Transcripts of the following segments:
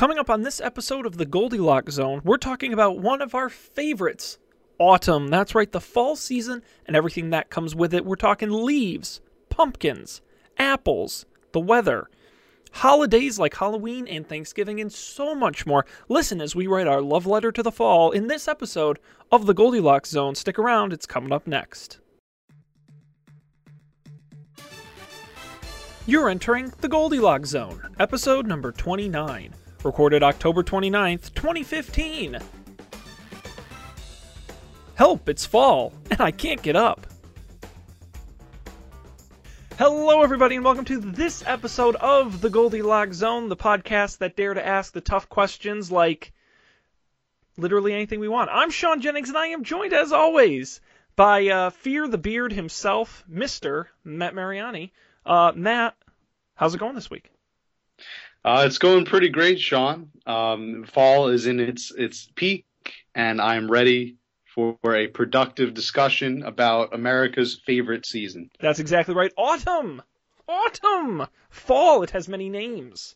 Coming up on this episode of the Goldilocks Zone, we're talking about one of our favorites, autumn. That's right, the fall season and everything that comes with it. We're talking leaves, pumpkins, apples, the weather, holidays like Halloween and Thanksgiving, and so much more. Listen as we write our love letter to the fall in this episode of the Goldilocks Zone. Stick around, it's coming up next. You're entering the Goldilocks Zone, episode number 29, recorded October 29th, 2015. Help, it's fall, and I can't get up. Hello, everybody, and welcome to this episode of the Goldilocks Zone, the podcast that dare to ask the tough questions like literally anything we want. I'm Sean Jennings, and I am joined, as always, by uh, Fear the Beard himself, Mr. Matt Mariani. Uh, Matt, how's it going this week? Uh, it's going pretty great, Sean. Um, fall is in its its peak, and I'm ready for a productive discussion about America's favorite season. That's exactly right. Autumn! Autumn! Fall, it has many names.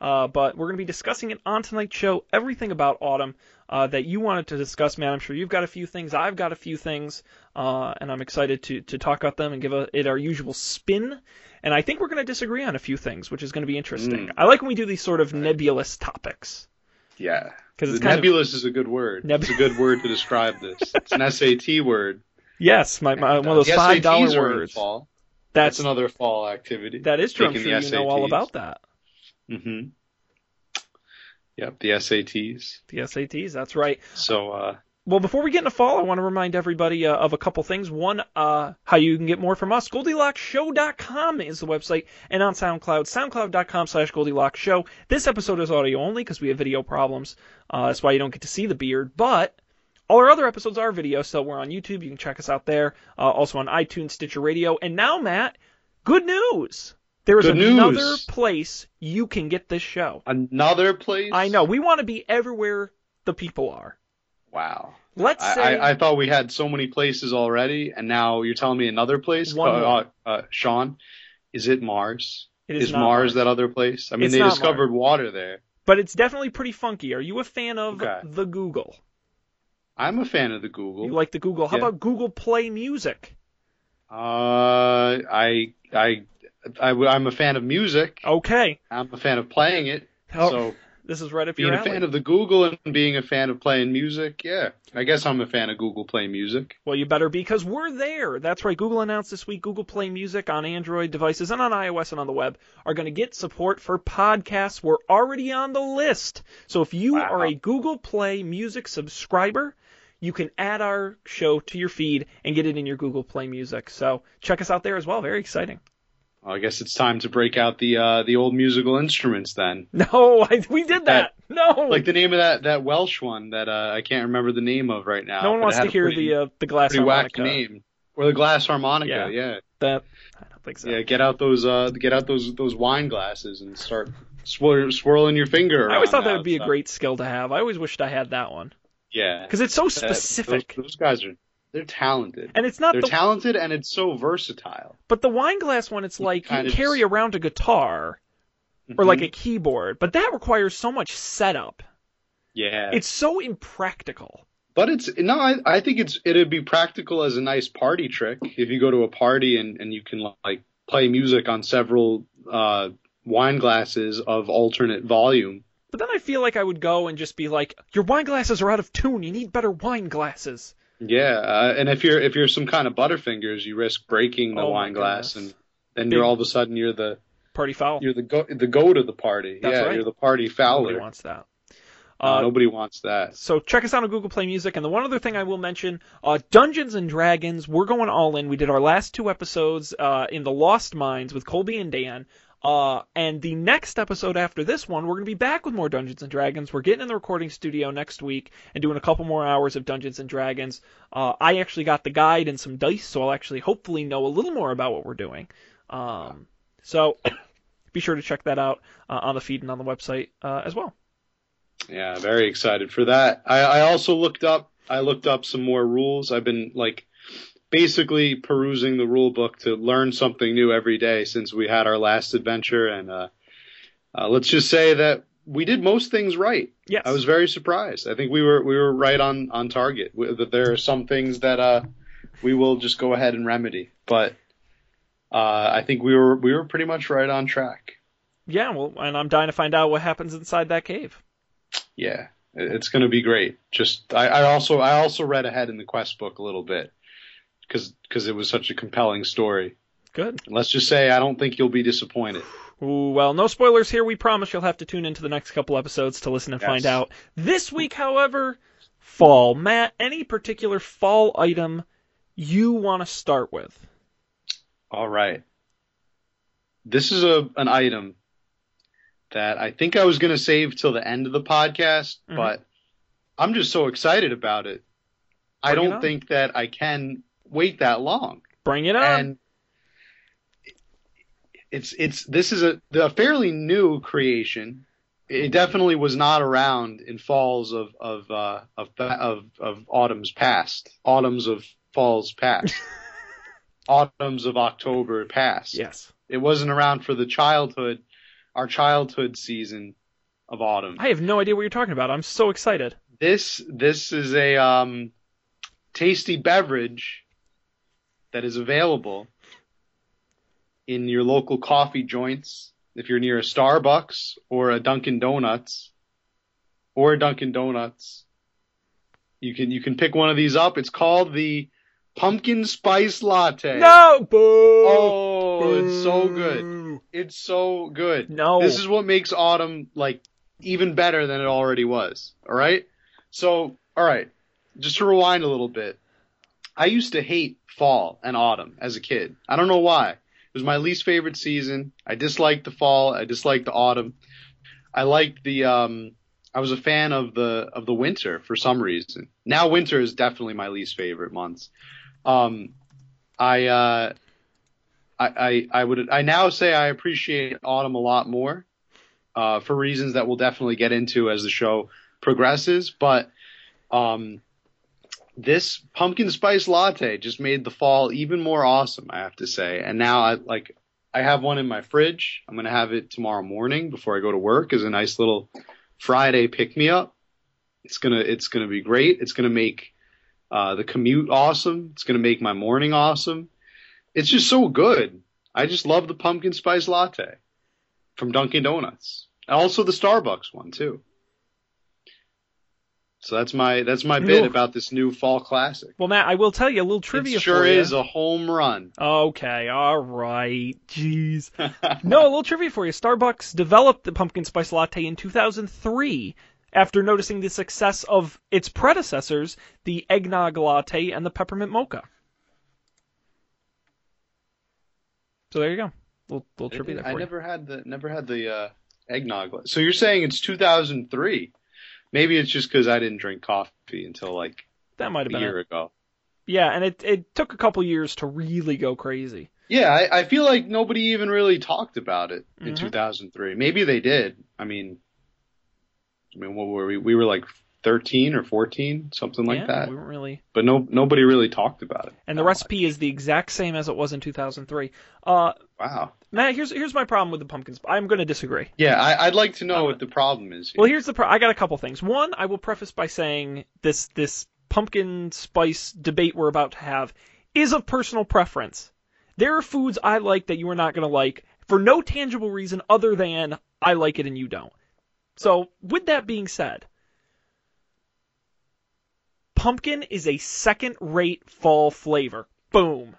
Uh, but we're going to be discussing it on tonight's show, everything about autumn uh, that you wanted to discuss, man. I'm sure you've got a few things, I've got a few things, uh, and I'm excited to, to talk about them and give a, it our usual spin. And I think we're going to disagree on a few things, which is going to be interesting. Mm. I like when we do these sort of nebulous topics. Yeah, 'Cause it's The of- nebulous is a good word. Neb- it's a good word to describe this. It's an SAT word. Yes, my, my one of those the five dollar SATs words. Fall. That's That's another fall activity. that is true. I'm sure you know all about that. Mm-hmm. Yep, the SATs. The SATs, that's right. So, uh, Well, before we get into fall, I want to remind everybody uh, of a couple things. One, uh, how you can get more from us. GoldilocksShow.com is the website, and on SoundCloud, SoundCloud.com slash Goldilocks Show. This episode is audio only because we have video problems. Uh, that's why you don't get to see the beard, but all our other episodes are video, so we're on YouTube. You can check us out there. Uh, also on iTunes, Stitcher Radio, and now, Matt, good news. There is Good another news. place you can get this show. another place. I know we want to be everywhere the people are. Wow. Let's I, say I, I thought we had so many places already, and now you're telling me another place. One Uh, uh, uh, Sean, is it Mars? it is, Is not Mars that other place? I mean, It's they discovered water there. but it's definitely pretty funky. Are you a fan of Okay. the Google? I'm a fan of the Google. You like the Google? How Yeah. about Google Play Music? uh, I, I, I, I'm a fan of music. Okay. I'm a fan of playing it. Oh, So this is right up being your a fan of the Google and being a fan of playing music, yeah, I guess I'm a fan of Google Play Music. well, you better be because we're there. That's right. Google announced this week Google Play Music on Android devices and on iOS and on the web are going to get support for podcasts. We're already on the list. So if you Wow. are a Google Play Music subscriber, you can add our show to your feed and get it in your Google Play Music. So check us out there as well. Very exciting. Well, I guess it's time to break out the uh, the old musical instruments then. No, I, we did that. No. Like the name of that that Welsh one that uh, I can't remember the name of right now. no one wants to hear pretty, the uh, the glass pretty harmonica. wacky name. Or the glass harmonica, Yeah. yeah. That I don't think so. Yeah, get out those uh get out those those wine glasses and start swir- swirling your finger. I always thought that would be a great skill to have. I always wished I had that one yeah. because it's so That- specific, Those, those guys are they're talented. and it's not They're the talented and it's so versatile. but the wine glass one. It's like you carry just- around a guitar or like Mhm. a keyboard, but that requires so much setup. yeah. It's so impractical. But it's no, I, I think it's it'd be practical as a nice party trick if you go to a party and and you can like play music on several uh wine glasses of alternate volume. But then I feel like I would go and just be like, "Your wine glasses are out of tune. You need better wine glasses." Yeah, uh, and if you're if you're some kind of butterfingers, you risk breaking the Oh wine glass, and then you're all of a sudden you're the Party foul. you're the go the goat of the party. That's yeah, right. you're the party foul. Nobody wants that. Uh, nobody wants that. So check us out on Google Play Music. And the one other thing I will mention, uh, Dungeons and Dragons, we're going all in. We did our last two episodes uh, in the Lost Mines with Colby and Dan. Uh, and the next episode after this one, we're going to be back with more Dungeons and Dragons. We're getting in the recording studio next week and doing a couple more hours of Dungeons and Dragons. Uh, I actually got the guide and some dice, so I'll actually hopefully know a little more about what we're doing. Um, so be sure to check that out uh, on the feed and on the website uh, as well. Yeah, very excited for that. I, I also looked up I looked up some more rules. I've been like basically perusing the rule book to learn something new every day since we had our last adventure and uh, uh let's just say that we did most things right. Yes. I was very surprised. I think we were we were right on on target. That there are some things that uh we will just go ahead and remedy, but uh, I think we were we were pretty much right on track. Yeah, well, and I'm dying to find out what happens inside that cave. Yeah, it's going to be great. Just I, I also I also read ahead in the quest book a little bit because because it was such a compelling story. Good. Let's just say I don't think you'll be disappointed. Ooh, well, no spoilers here. We promise you'll have to tune into the next couple episodes to listen and Yes. find out. This week, however, fall. Matt, any particular fall item you want to start with? All right. This is a an item that I think I was going to save till the end of the podcast, Mhm. but I'm just so excited about it. I Bring it don't on. think that I can wait that long. Bring it on. And it's it's this is a a fairly new creation. It definitely was not around in falls of of uh, of of of autumns past, autumns of falls past, autumns of October past. yes. It wasn't around for the childhood, our childhood season of autumn. I have no idea what you're talking about. I'm so excited. This this is a um, tasty beverage that is available in your local coffee joints. If you're near a Starbucks or a Dunkin' Donuts or a Dunkin' Donuts, you can you can pick one of these up. It's called the pumpkin spice latte. No! Boo! Oh, it's so good. It's so good. No. This is what makes autumn like even better than it already was. All right. So, all right. Just to rewind a little bit, I used to hate fall and autumn as a kid. I don't know why. It was my least favorite season. I disliked the fall. I disliked the autumn. I liked the. Um, I was a fan of the of the winter for some reason. Now winter is definitely my least favorite months. Um, I. Uh, I, I, I would I now say I appreciate autumn a lot more uh, for reasons that we'll definitely get into as the show progresses. But um, this pumpkin spice latte just made the fall even more awesome, I have to say. And now I like I have one in my fridge. I'm gonna have it tomorrow morning before I go to work as a nice little Friday pick me up. It's gonna it's gonna be great. It's gonna make uh, the commute awesome. It's gonna make my morning awesome it's just so good. I just love the pumpkin spice latte from Dunkin' Donuts. And also the Starbucks one too. So that's my that's my bit Ooh. about this new fall classic. Well, Matt, I will tell you a little trivia it sure is a home run. Okay, all right. Jeez. No, a little trivia for you. Starbucks developed the pumpkin spice latte in 2003 after noticing the success of its predecessors, the eggnog latte and the peppermint mocha. So there you go. Little, little trivia there for I you. never had the never had the uh, eggnog. Latte. So you're saying it's 2003? Maybe it's just because I didn't drink coffee until like That might have been a year it. ago. Yeah, and it it took a couple years to really go crazy. Yeah, I, I feel like nobody even really talked about it in Mhm. 2003. Maybe they did. I mean, I mean, what were we? We were like 13 or 14, something like yeah, that. we weren't really. But no, nobody really talked about it. And the recipe is the exact same as it was in 2003. Uh. Wow. Matt, here's here's my problem with the pumpkins. I'm going to disagree. Yeah, I, I'd like to know Um, what the problem is. Here. Well, here's the pro- I got a couple things. One, I will preface by saying this this pumpkin spice debate we're about to have is of personal preference. There are foods I like that you are not going to like for no tangible reason other than I like it and you don't. So, with that being said, pumpkin is a second-rate fall flavor. Boom.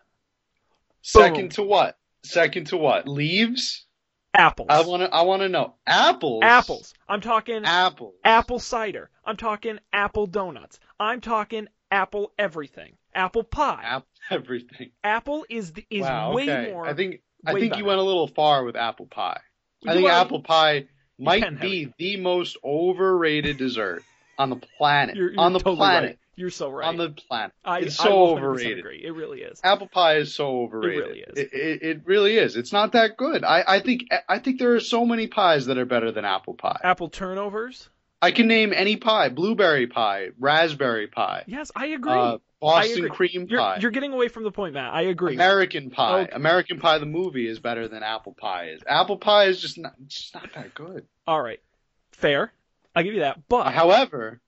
Second to what? Second to what? Leaves? Apples. I want to. I want to know. Apples. Apples. I'm talking Apples. apple cider. I'm talking apple donuts. I'm talking apple everything. Apple pie. Apple. Everything. apple is the, is wow. way okay. more. I think. I think better. you went a little far with apple pie. I You think are- apple pie might be the most overrated dessert on the planet. You're, you're on the totally planet. right. You're so right. On the planet. I, it's so 100% overrated. Agree. It really is. Apple pie is so overrated. It really is. It, it, it really is. It's not that good. I, I think I think there are so many pies that are better than apple pie. Apple turnovers. I can name any pie: blueberry pie, raspberry pie, Yes, I agree. uh, Boston cream you're, pie, you're getting away from the point, Matt. I agree. American pie. Okay. American pie, the movie, is better than apple pie is. Apple pie is just not, just not that good. All right. Fair. I'll give you that. But However,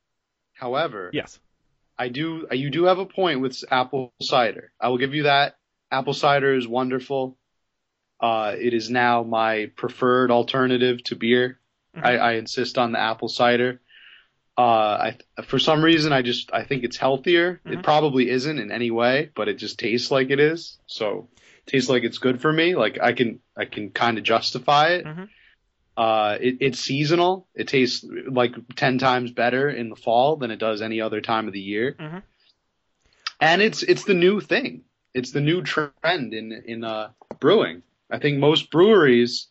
however, yes. I do you do have a point with apple cider. I will give you that. Apple cider is wonderful. Uh, it is now my preferred alternative to beer. I, I insist on the apple cider. Uh, I for some reason I just I think it's healthier. Mhm. It probably isn't in any way, but it just tastes like it is. So it tastes like it's good for me. Like I can I can kind of justify it. Mhm. Uh, it, it's seasonal. It tastes like ten times better in the fall than it does any other time of the year. Mhm. And it's it's the new thing. It's the new trend in in uh, brewing. I think most breweries.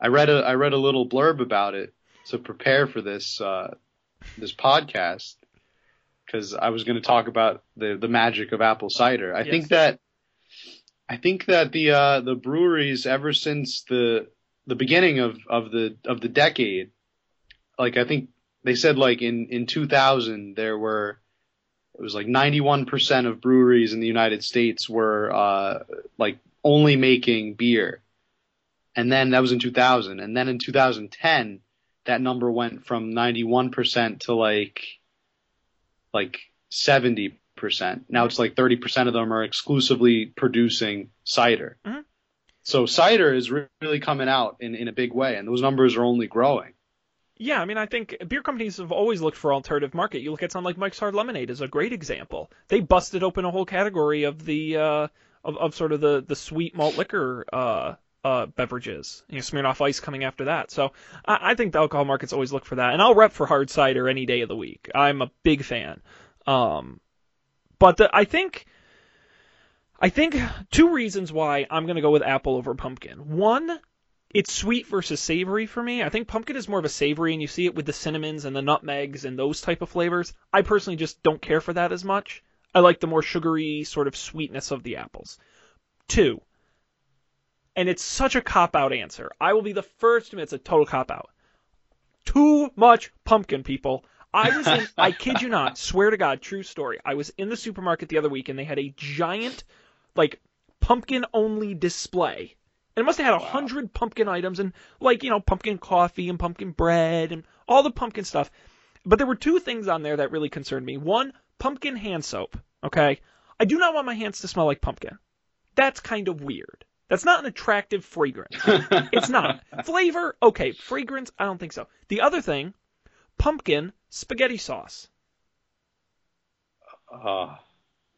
I read a I read a little blurb about it to prepare for this uh, this podcast because I was going to talk about the the magic of apple cider. I Yes. think that I think that the uh, the breweries ever since the the beginning of, of the of the decade, like I think they said like in in 2000 there were it was like 91% of breweries in the United States were uh, like only making beer, and then that was in 2000, and then in 2010 that number went from 91% to like like 70%. Now it's like 30% of them are exclusively producing cider. Mhm. So cider is really coming out in, in a big way, and those numbers are only growing. Yeah, I mean, I think beer companies have always looked for alternative market. You look at something like Mike's Hard Lemonade is a great example. They busted open a whole category of the uh, of, of sort of the the sweet malt liquor uh, uh, beverages. You know, Smirnoff Ice coming after that. So I, I think the alcohol markets always look for that, and I'll rep for hard cider any day of the week. I'm a big fan. Um, but the, I think. I think two reasons why I'm going to go with apple over pumpkin. One, it's sweet versus savory for me. I think pumpkin is more of a savory, and you see it with the cinnamons and the nutmegs and those type of flavors. I personally just don't care for that as much. I like the more sugary sort of sweetness of the apples. Two, and it's such a cop out answer. I will be the first to admit it's a total cop out. Too much pumpkin, people. I was in, I kid you not, swear to God, true story. I was in the supermarket the other week and they had a giant, like, pumpkin only display. And it must have had a Wow. hundred pumpkin items and, like, you know, pumpkin coffee and pumpkin bread and all the pumpkin stuff. But there were two things on there that really concerned me. One, pumpkin hand soap. Okay? I do not want my hands to smell like pumpkin. That's kind of weird. That's not an attractive fragrance. It's not. Flavor, okay. Fragrance, I don't think so. The other thing, pumpkin spaghetti sauce. Uh,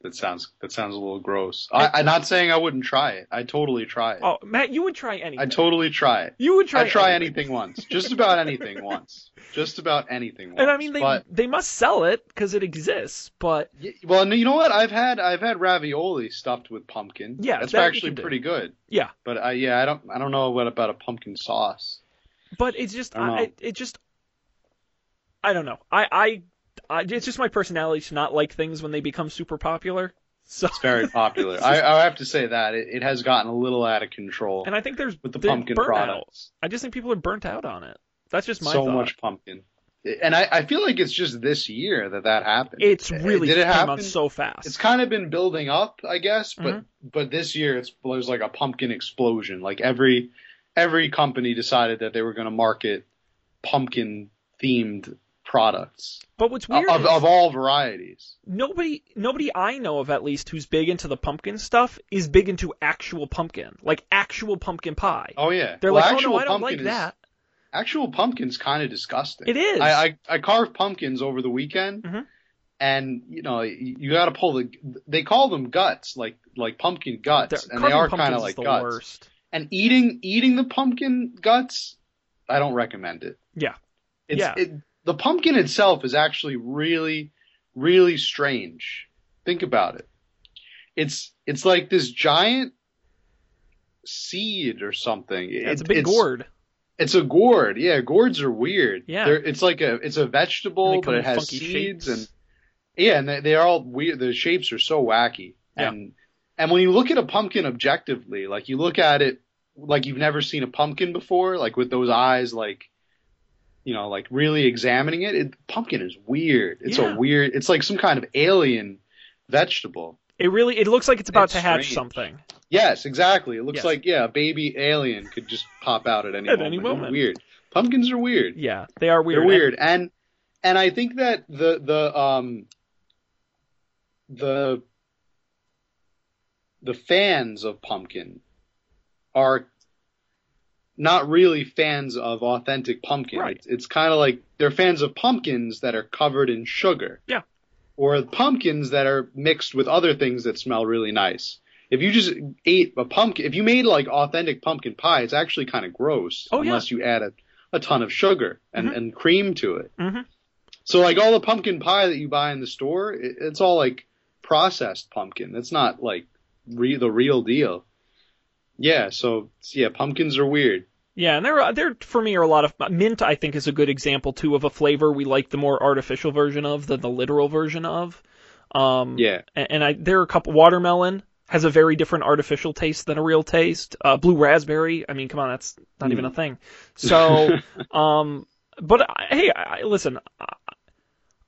that sounds that sounds a little gross. I, I'm not saying I wouldn't try it. I totally try it. Oh, Matt, you would try anything. I totally try it. you would try I try anything. anything once. Just about anything once. Just about anything once. And I mean, they but they must sell it because it exists. But well, you know what? I've had I've had ravioli stuffed with pumpkin. Yeah, that's that actually pretty good. yeah, But I yeah, I don't I don't know what about a pumpkin sauce. but it's just I don't I, know. it, it just I don't know. I, I I it's just my personality to not like things when they become super popular. So It's very popular. I, I have to say that it, it has gotten a little out of control and I think there's with the pumpkin products. I just think people are burnt out on it. That's just my so thought. much pumpkin. And I, I feel like it's just this year that that happened. It's really did it came happen? so fast. It's kind of been building up, I guess, but Mhm. but this year it's there's like a pumpkin explosion. Like every every company decided that they were going to market pumpkin themed products but what's weird of, is of all varieties. nobody nobody I know of at least who's big into the pumpkin stuff is big into actual pumpkin, like actual pumpkin pie. Oh yeah, They're Well, like, oh no, I don't like is- that. Actual pumpkin's kind of disgusting. It is. I, I I carved pumpkins over the weekend, Mhm. and you know you, got to pull the. They call them guts, like like pumpkin guts, They're- and they are kind of like guts. worst. And eating eating the pumpkin guts, I don't recommend it. Yeah. It's, Yeah. It, the pumpkin itself is actually really really strange. Think about it. It's it's like this giant seed or something. Yeah, it's a It- big gourd. It's a gourd. Yeah, gourds are weird. Yeah. They're, it's like a it's a vegetable, but it has seeds shapes. and yeah, and they, they're all weird. The shapes are so wacky. Yeah. And and when you look at a pumpkin objectively, like you look at it like you've never seen a pumpkin before, like with those eyes, like you know, like really examining it. it pumpkin is weird. It's Yeah. a weird. It's like some kind of alien vegetable. It really it looks like it's about It's to hatch strange. something. Yes, exactly. It looks Yes. like yeah, a baby alien could just pop out at any At moment. any moment. Weird. Pumpkins are weird. Yeah, they are weird. They're weird, and and I think that the the um the the fans of pumpkin are not really fans of authentic pumpkin. Right. It's, it's kind of like they're fans of pumpkins that are covered in sugar. Yeah. Or pumpkins that are mixed with other things that smell really nice. If you just ate a pumpkin, if you made like authentic pumpkin pie, it's actually kind of gross Oh, yeah. unless you add a, a ton of sugar and, Mhm. and cream to it. Mm-hmm. So like all the pumpkin pie that you buy in the store, it, it's all like processed pumpkin. It's not like re- the real deal. Yeah, so yeah, pumpkins are weird. Yeah, and there, there for me are a lot of mint. I think is a good example too of a flavor we like the more artificial version of than the literal version of. Um, Yeah. and, and I there are a couple. Watermelon has a very different artificial taste than a real taste. Uh, blue raspberry. I mean, come on, that's not even a Mm. thing. So, um, but I, hey, I, listen. I,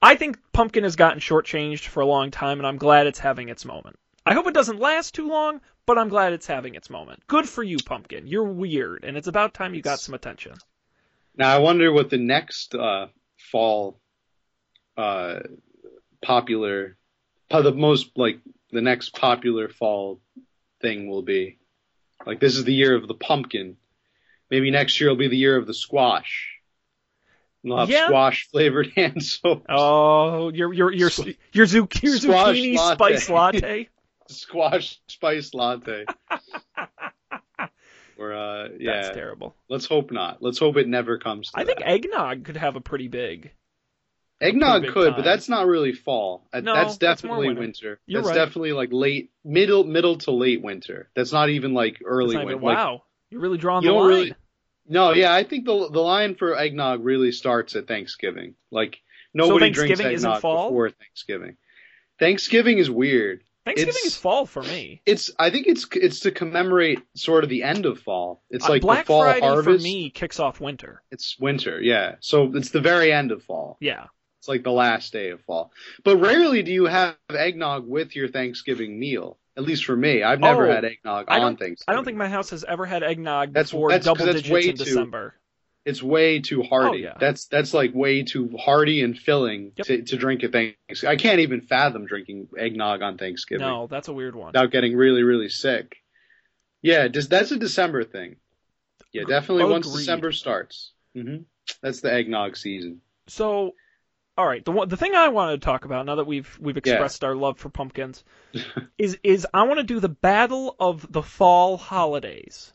I think pumpkin has gotten shortchanged for a long time, and I'm glad it's having its moment. I hope it doesn't last too long, but I'm glad it's having its moment. Good for you, pumpkin. You're weird, and it's about time you got some attention. Now I wonder what the next uh, fall uh, popular, the most like the next popular fall thing will be. Like this is the year of the pumpkin. Maybe next year will be the year of the squash. We'll have Yeah. squash flavored hand soap. Oh, your your your your, zuc- your zucchini latte. spice latte. Squash spice latte. or uh, yeah. That's terrible. Let's hope not. Let's hope it never comes. To I think eggnog could have a pretty big. Eggnog big could, time. but that's not really fall. No, that's that's definitely winter. winter. You're that's right. definitely like late, middle, middle to late winter. That's not even like early not even- winter. Like, wow, you're really drawing you the line. really- no, yeah, I think the the line for eggnog really starts at Thanksgiving. Like nobody drinks Thanksgiving isn't eggnog fall? before Thanksgiving. Thanksgiving is weird. Thanksgiving it's- is fall for me. It's I think it's it's to commemorate sort of the end of fall. It's Uh, like Black the fall Friday harvest. for me kicks off winter. It's winter, yeah. So it's the very end of fall. Yeah. It's like the last day of fall. But rarely do you have eggnog with your Thanksgiving meal. At least for me, I've never Oh, had eggnog I on don't- Thanksgiving. I don't think my house has ever had eggnog That's- before that's double digits in December. It's way too hearty. Oh, yeah. That's that's like way too hearty and filling Yep. to, to drink at Thanksgiving. I can't even fathom drinking eggnog on Thanksgiving No, that's a weird one. without getting really really sick. Yeah, just that's a December thing. Yeah, definitely once December starts. hmm That's the eggnog season. So, all right, the one, the thing I wanted to talk about now that we've we've expressed our love for pumpkins is is I want to do the battle of the fall holidays,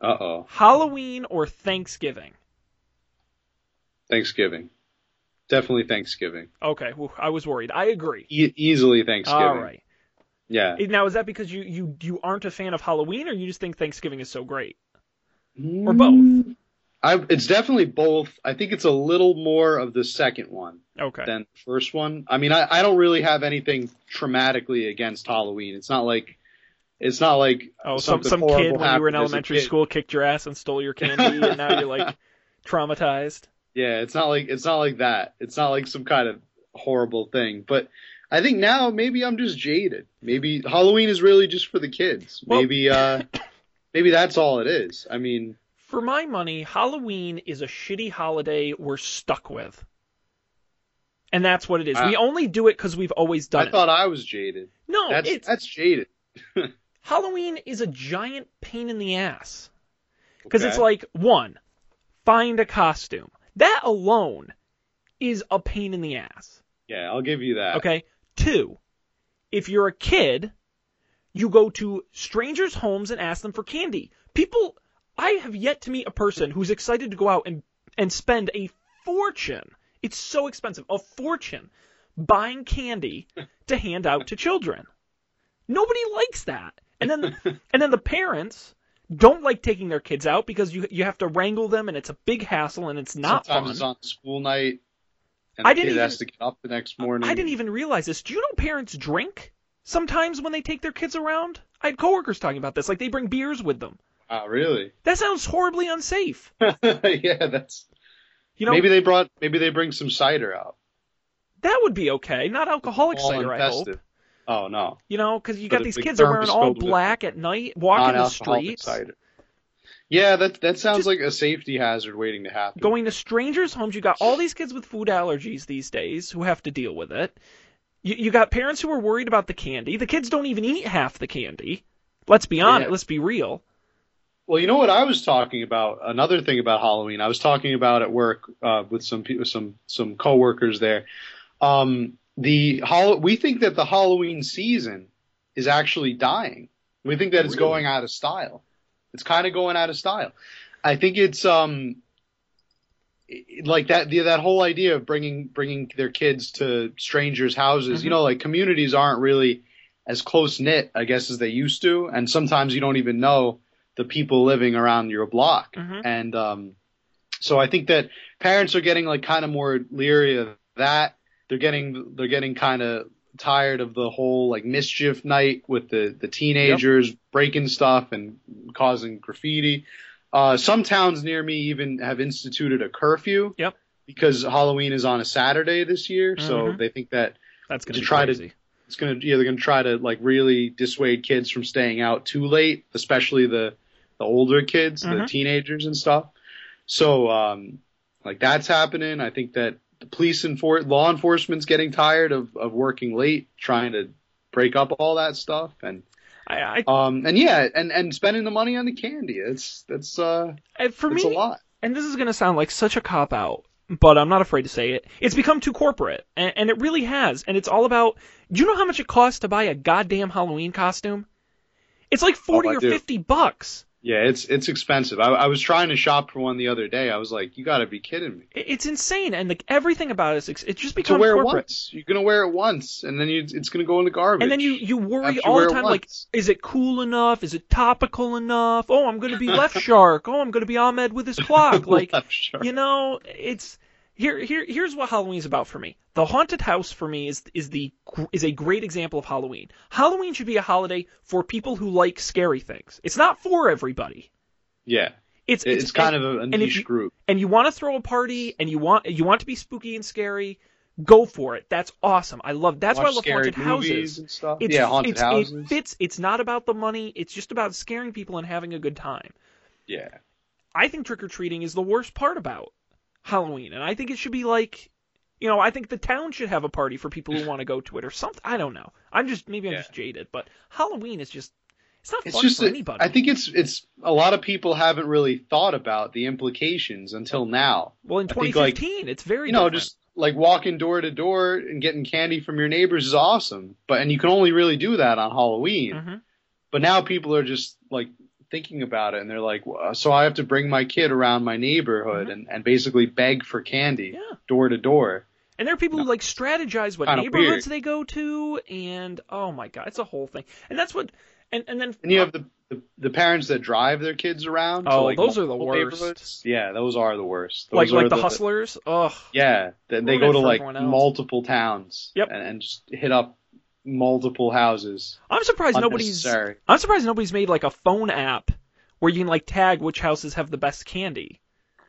Uh oh, Halloween or Thanksgiving. Thanksgiving. Definitely Thanksgiving. Okay, whew, I was worried. I agree. E- easily Thanksgiving. All right. Yeah. Now, is that because you you you aren't a fan of Halloween, or you just think Thanksgiving is so great? Mm. Or both? I, it's definitely both. I think it's a little more of the second one Okay. than the first one. I mean, I, I don't really have anything traumatically against Halloween. It's not like it's not like Oh, some some kid when you were in happened as a elementary school kicked your ass and stole your candy, and now you're like traumatized. Yeah, it's not like it's not like that. It's not like some kind of horrible thing. But I think now maybe I'm just jaded. Maybe Halloween is really just for the kids. Well- maybe uh maybe that's all it is. I mean, For my money, Halloween is a shitty holiday we're stuck with. And that's what it is. I- we only do it because we've always done it. I thought I was jaded. No, That's it's that's jaded. Halloween is a giant pain in the ass. Because it's like, one, find a costume. That alone is a pain in the ass. Yeah, I'll give you that. Okay? Two, if you're a kid, you go to strangers' homes and ask them for candy. People, I have yet to meet a person who's excited to go out and, and spend a fortune. It's so expensive, a fortune, buying candy to hand out to children. Nobody likes that. And then, and then the parents don't like taking their kids out because you you have to wrangle them and it's a big hassle and it's not Sometimes fun. it's on school night, and I the kid didn't has even- to get up the next morning. I didn't even realize this. Do you know parents drink sometimes when they take their kids around? I had coworkers talking about this. Like they bring beers with them. Oh, really? That sounds horribly unsafe. yeah, that's. You know, maybe they brought. Maybe they bring some cider out. that would be okay. Not alcoholic cider, I hope. Oh no, You know, because you Put got these kids are wearing all black at night, walking the streets. cider. Yeah, that that sounds just, like a safety hazard waiting to happen. Going to strangers' homes, you got all these kids with food allergies these days who have to deal with it. You, you got parents who are worried about the candy. The kids don't even eat half the candy. Let's be honest. Yeah. Let's be real. Well, you know what I was talking about. Another thing about Halloween, I was talking about at work uh, with some people, some some coworkers there. Um, the we think that the Halloween season is actually dying. We think that really? it's going out of style. It's kind of going out of style. I think it's um like that the, that whole idea of bringing bringing their kids to strangers' houses. Mm-hmm. You know, like communities aren't really as close knit, I guess, as they used to, and sometimes you don't even know the people living around your block. Mm-hmm. And um, so I think that parents are getting like kind of more leery of that. They're getting they're getting kind of tired of the whole like mischief night with the the teenagers yep. breaking stuff and causing graffiti. Uh, some towns near me even have instituted a curfew. Yep. Because Halloween is on a Saturday this year, mm-hmm. so they think that that's going to try crazy. to it's going to yeah they're going to try to like really dissuade kids from staying out too late, especially the the older kids, mm-hmm. the teenagers and stuff. So um, like that's happening. I think that police and for- law enforcement's getting tired of, of working late, trying to break up all that stuff, and I, I um and yeah, and and spending the money on the candy. It's that's uh for me a lot. And this is gonna sound like such a cop out, but I'm not afraid to say it. It's become too corporate, and, and it really has. And it's all about. Do you know how much it costs to buy a goddamn Halloween costume? It's like forty oh, or do. fifty bucks. Yeah, it's it's expensive. I, I was trying to shop for one the other day. I was like, you got to be kidding me. It's insane, and like everything about it, it's, it's just become to wear corporate. once. You're gonna wear it once, and then you, it's gonna go in the garbage. And then you you worry all the time, like, is it cool enough? Is it topical enough? Oh, I'm gonna be Left Shark. Oh, I'm gonna be Ahmed with his clock. Like, you know, it's here here here's what Halloween's about for me. The haunted house for me is is the is a great example of Halloween. Halloween should be a holiday for people who like scary things. It's not for everybody. Yeah. It's it's, it's kind and, of a, niche you, group. And you want to throw a party and you want you want to be spooky and scary, go for it. That's awesome. I love that's Watch why I love haunted houses. And stuff. It's, yeah, haunted it's, houses. It fits. It's not about the money. It's just about scaring people and having a good time. Yeah. I think trick or treating is the worst part about Halloween, and I think it should be like, you know, I think the town should have a party for people who want to go to it or something. I don't know. I'm just maybe I'm yeah. just jaded, but Halloween is just it's not it's fun just for a, anybody. I think it's it's a lot of people haven't really thought about the implications until now. Well, in 2015, like, it's very you know different. just like walking door to door and getting candy from your neighbors is awesome, but and you can only really do that on Halloween. Mm-hmm. But now people are just like thinking about it and they're like, so I have to bring my kid around my neighborhood mm-hmm. and, and basically beg for candy yeah. door to door. And there are people who like strategize what neighborhoods weird. they go to, and oh my god, it's a whole thing. And that's what, and and then and you have the the, the parents that drive their kids around. Oh, like those are the worst. Yeah, those are the worst. Those like like the, the, hustlers. Ugh. Yeah, they, they go to like multiple towns. Yep. And, and just hit up multiple houses. I'm surprised nobody's. I'm surprised nobody's made like a phone app where you can like tag which houses have the best candy.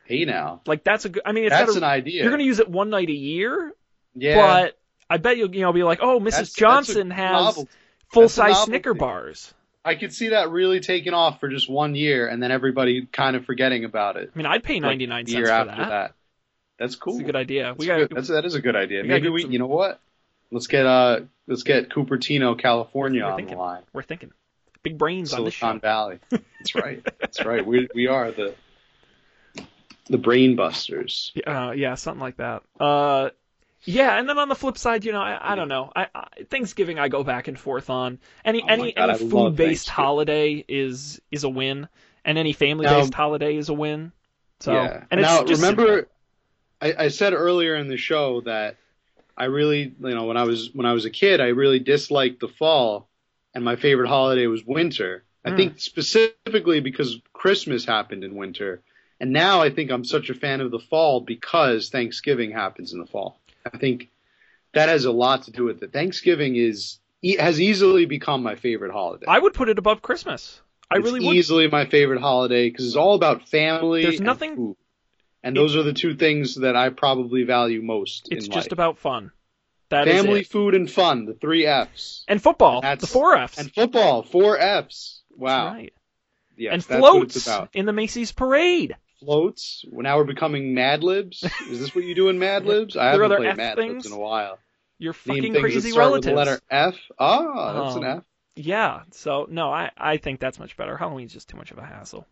Hey now, like that's a good. I mean, that's gotta, an idea. You're gonna use it one night a year. Yeah. But I bet you'll you know be like, oh, Mrs. That's, Johnson that's has full size Snicker bars. I could see that really taking off for just one year, and then everybody kind of forgetting about it. I mean, I'd pay ninety nine like cents for that. that. That's cool. That's a good idea. That's we got that is a good idea. Maybe we, some... you know what? Let's get uh, let's get Cupertino, California on thinking. the line. We're thinking. Big brains Silicon on this show. Valley. That's right. That's right. We we are the the brain busters. Uh, yeah, something like that. Uh, yeah, and then on the flip side, you know, I, I don't know. I, I, Thanksgiving I go back and forth on. Any oh any God, any food based holiday is is a win, and any family based holiday is a win. So yeah. and now just remember, I, I said earlier in the show that I really, you know, when I was when I was a kid, I really disliked the fall and my favorite holiday was winter. Mm. I hmm. think specifically because Christmas happened in winter. And now I think I'm such a fan of the fall because Thanksgiving happens in the fall. I think that has a lot to do with it. Thanksgiving is has easily become my favorite holiday. I would put it above Christmas. I it's really would. easily my favorite holiday because it's all about family. There's nothing. And, food. And those are the two things that I probably value most. It's just about fun. That Family, food, and fun. The three Fs. And football. And the four Fs. And football. Four Fs. Wow. That's right. Yes, and that's what floats it's about. in the Macy's parade. Floats. Well, now we're becoming Mad Libs. Is this what you do in Mad Libs? I haven't played F Mad things? Libs in a while. Your fucking crazy that relatives. with the letter F. Ah, that's an Um, F. Yeah. So no, I I think that's much better. Halloween's just too much of a hassle.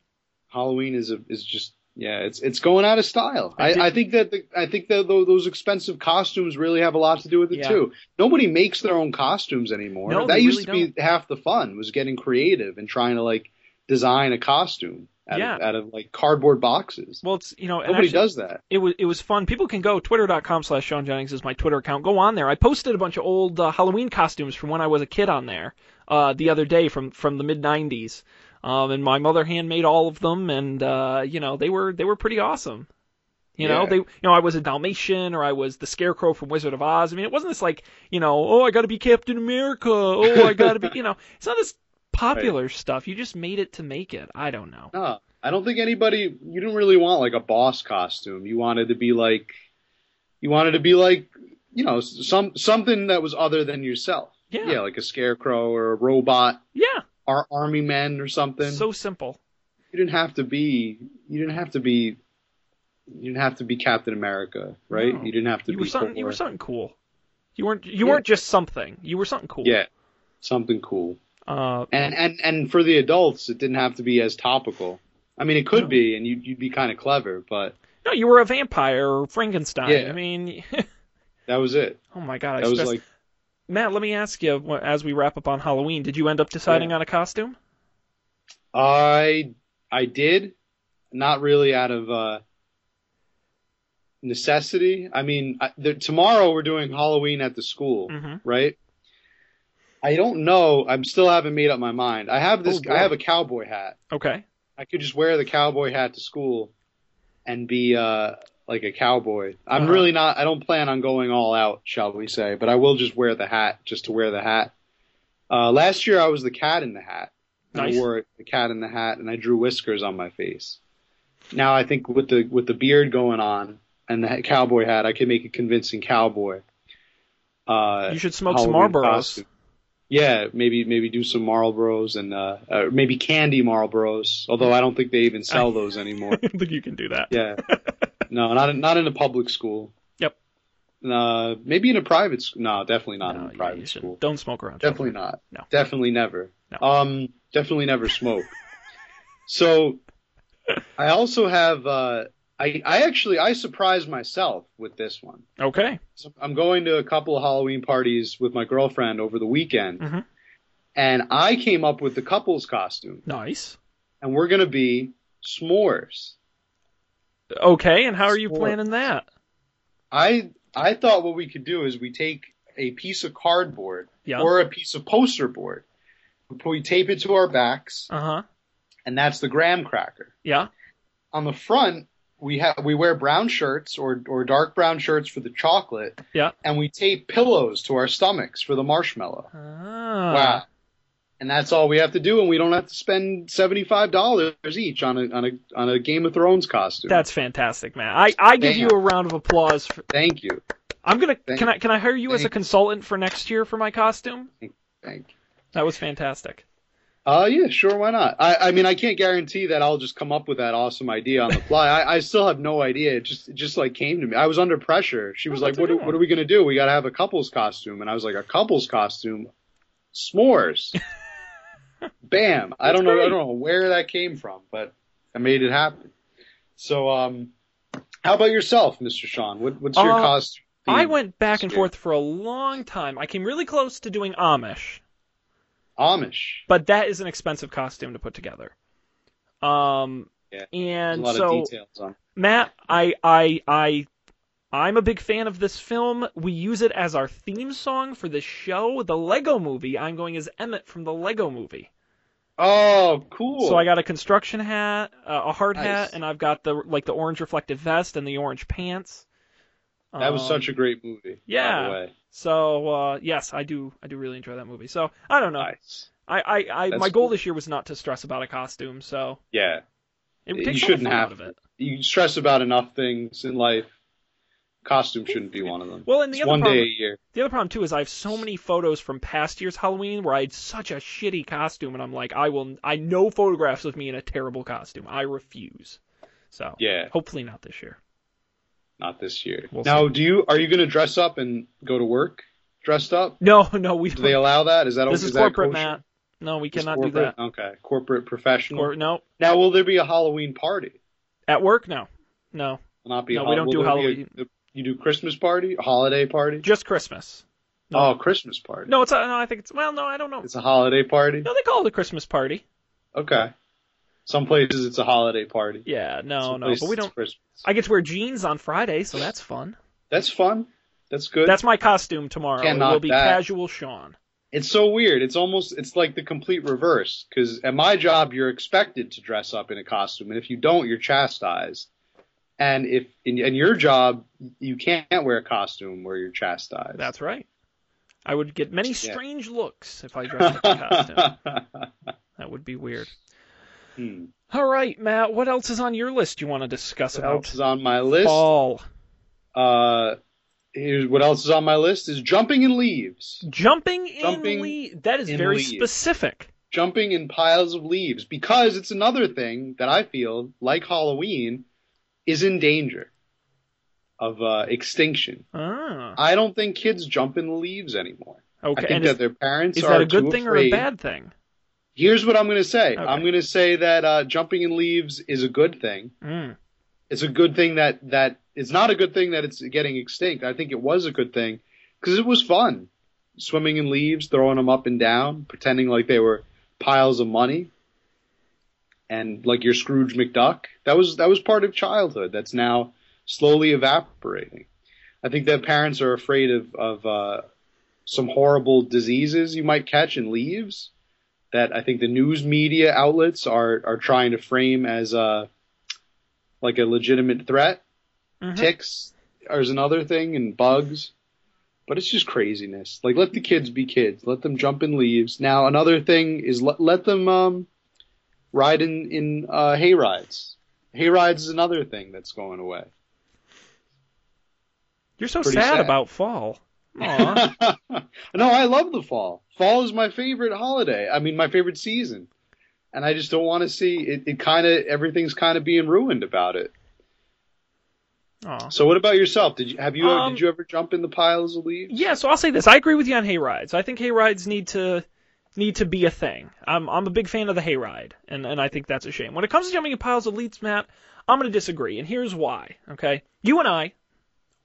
Halloween is a, is just yeah, it's it's going out of style. I I, think that the, I think that tho- those expensive costumes really have a lot to do with it Yeah. too. Nobody makes their own costumes anymore. No, that used really to be half the fun was getting creative and trying to like design a costume out, Yeah. of, out of like cardboard boxes. Well, it's you know, Nobody actually, does that. it was it was fun. People can go twitter.com slash Sean Jennings is my Twitter account. Go on there. I posted a bunch of old uh, Halloween costumes from when I was a kid on there uh, the other day from from the mid '90s, um, and my mother handmade all of them, and uh, you know they were they were pretty awesome. You know, Yeah. they, you know, I was a Dalmatian or I was the Scarecrow from Wizard of Oz. I mean, it wasn't this like, you know, oh, I got to be Captain America. Oh, I got to be, you know, it's not this popular stuff. You just made it to make it. I don't know. No, I don't think anybody. You didn't really want like a boss costume. You wanted to be like, you wanted to be like, you know, some something that was other than yourself. Yeah, Yeah. like a scarecrow or a robot, Yeah, or army men or something. so simple. you didn't have to be. You didn't have to be. You didn't have to be Captain America, right? No. You didn't have to You be. were something. You were something cool. You weren't. You Yeah. weren't just something. You were something cool. Yeah, something cool. Uh, And and and for the adults, it didn't have to be as topical. I mean, it could No. be, and you'd you'd be kind of clever, but no, you were a vampire or Frankenstein. Yeah. I mean, that was it. oh my god, I That was stressed. like Matt, let me ask you as we wrap up on Halloween. Did you end up deciding Yeah. on a costume? I I did, not really out of uh, necessity. I mean, I, the, tomorrow we're doing Halloween at the school, Mm-hmm. right? I don't know. I'm still haven't made up my mind. I have this. Oh. I have a cowboy hat. Okay. I could just wear the cowboy hat to school and be uh like a cowboy. I'm Uh-huh. really not I don't plan on going all out, shall we say, but I will just wear the hat just to wear the hat. Uh last year I was the cat in the hat. Nice. I wore the cat in the hat and I drew whiskers on my face. Now I think with the with the beard going on and the cowboy hat, I can make a convincing cowboy. Uh You should smoke some Marlboros. costume. Yeah, maybe maybe do some Marlboros and uh, uh maybe candy Marlboros. Although I don't think they even sell those anymore. I don't think you can do that. Yeah, no, not in, not in a public school. Yep. Uh, maybe in a private school. No, definitely not No, in a private school. Don't smoke around. Definitely children. not. No. Definitely never. No. Um, definitely never smoke. so, I also have. Uh, I I actually I surprised myself with this one. Okay. So I'm going to a couple of Halloween parties with my girlfriend over the weekend, Mhm. and I came up with the couple's costume, Nice. and we're gonna be s'mores. Okay, and how are you Sport. planning that? I I thought what we could do is we take a piece of cardboard Yeah. or a piece of poster board, we tape it to our backs, Uh huh. and that's the graham cracker. Yeah. On the front, we have we wear brown shirts or or dark brown shirts for the chocolate, Yeah. and we tape pillows to our stomachs for the marshmallow. Ah. Wow. And that's all we have to do, and we don't have to spend seventy five dollars each on a on a on a Game of Thrones costume. That's fantastic, man. I, I give Damn. you a round of applause. For, Thank you, I'm gonna Thank- can I can I hire you as a consultant for next year for my costume? thank you. That was fantastic. Uh, yeah, sure, why not? I, I mean, I can't guarantee that I'll just come up with that awesome idea on the fly. I, I still have no idea. It just, it just like came to me. I was under pressure. She was Oh, like, what, one. what are we gonna do? We gotta have a couple's costume. And I was like, a couple's costume? S'mores. Bam. I don't know, great. I don't know where that came from, but I made it happen. So, um, how about yourself, Mr. Sean? What, what's your Uh, costume? I went back and year? forth for a long time. I came really close to doing Amish, Amish. but that is an expensive costume to put together. Um, Yeah, and a lot so of details on. Matt, I, I, I, I'm a big fan of this film. We use it as our theme song for the show, the Lego Movie. I'm going as Emmett from the Lego Movie. Oh, cool. So I got a construction hat, uh, a hard Nice. hat, and I've got the like the orange reflective vest and the orange pants. that was Um, such a great movie. yeah. By the way. So uh, yes, I do. I do really enjoy that movie. So I don't know. Nice. I, I, I my goal cool. this year was not to stress about a costume. So Yeah. it You shouldn't all the fun have out of it. You stress about enough things in life. Costume shouldn't be one of them. Well, and the It's other one problem, day a year. the other problem too is I have so many photos from past year's Halloween where I had such a shitty costume, and I'm like, I will, I know photographs of me in a terrible costume. I refuse. So Yeah, hopefully not this year. not this year. We'll now, do you are you going to dress up and go to work dressed up? No, no, we. Do they allow that? Is that this is is corporate. Matt. No, we cannot do that. Okay, corporate professional. Or, no, Now, will there be a Halloween party? at work, no, no, Will not be. No, we don't do be a- Halloween. You do Christmas party, holiday party? just Christmas. Oh, no. Oh, Christmas party. No, it's a, no. I think it's well, no, I don't know. It's a holiday party. No, they call it a Christmas party. Okay. Some places it's a holiday party. Yeah, no, Some no, but we don't. Christmas. I get to wear jeans on Friday, so that's fun. That's fun. That's good. That's my costume tomorrow. Can't it will be that. casual Sean. It's so weird. It's almost it's like the complete reverse. Because at my job, you're expected to dress up in a costume, and if you don't, you're chastised. And if in, in your job, you can't wear a costume where you're chastised. That's right. I would get many Yeah. strange looks if I dressed up in a costume. That would be weird. Hmm. All right, Matt. What else is on your list you want to discuss What about else is on my list? fall? Uh, here's what else is on my list is jumping in leaves. Jumping in Jumping le- That is very leaves. specific. Jumping in piles of leaves because it's another thing that I feel like Halloween is in danger of uh, extinction. Ah, I don't think kids jump in the leaves anymore. okay. I think and that is, their parents is are that a good thing afraid. or a bad thing? Here's what I'm going to say. Okay. I'm going to say that uh, jumping in leaves is a good thing. Mm. It's a good thing that that it's not a good thing that it's getting extinct. I think it was a good thing because it was fun, swimming in leaves, throwing them up and down, pretending like they were piles of money, and like your Scrooge McDuck. That was that was part of childhood. That's now slowly evaporating. I think that parents are afraid of of uh, some horrible diseases you might catch in leaves. That I think the news media outlets are are trying to frame as a like a legitimate threat. Mhm. Ticks is another thing, and bugs. But it's just craziness. Like let the kids be kids. Let them jump in leaves. Now another thing is let let them um, ride in in uh, hay rides. Hay rides is another thing that's going away. You're so sad, sad. about fall. No, I love the fall. Fall is my favorite holiday. I mean, my favorite season. And I just don't want to see it. It kind of everything's kind of being ruined about it. Aw. So, what about yourself? Did you have you Um, did you ever jump in the piles of leaves? Yeah, so I'll say this. I agree with you on hayrides. I think hayrides need to need to be a thing. I'm I'm a big fan of the hayride, and and I think that's a shame. When it comes to jumping in piles of leaves, Matt, I'm going to disagree, and here's why. Okay, you and I,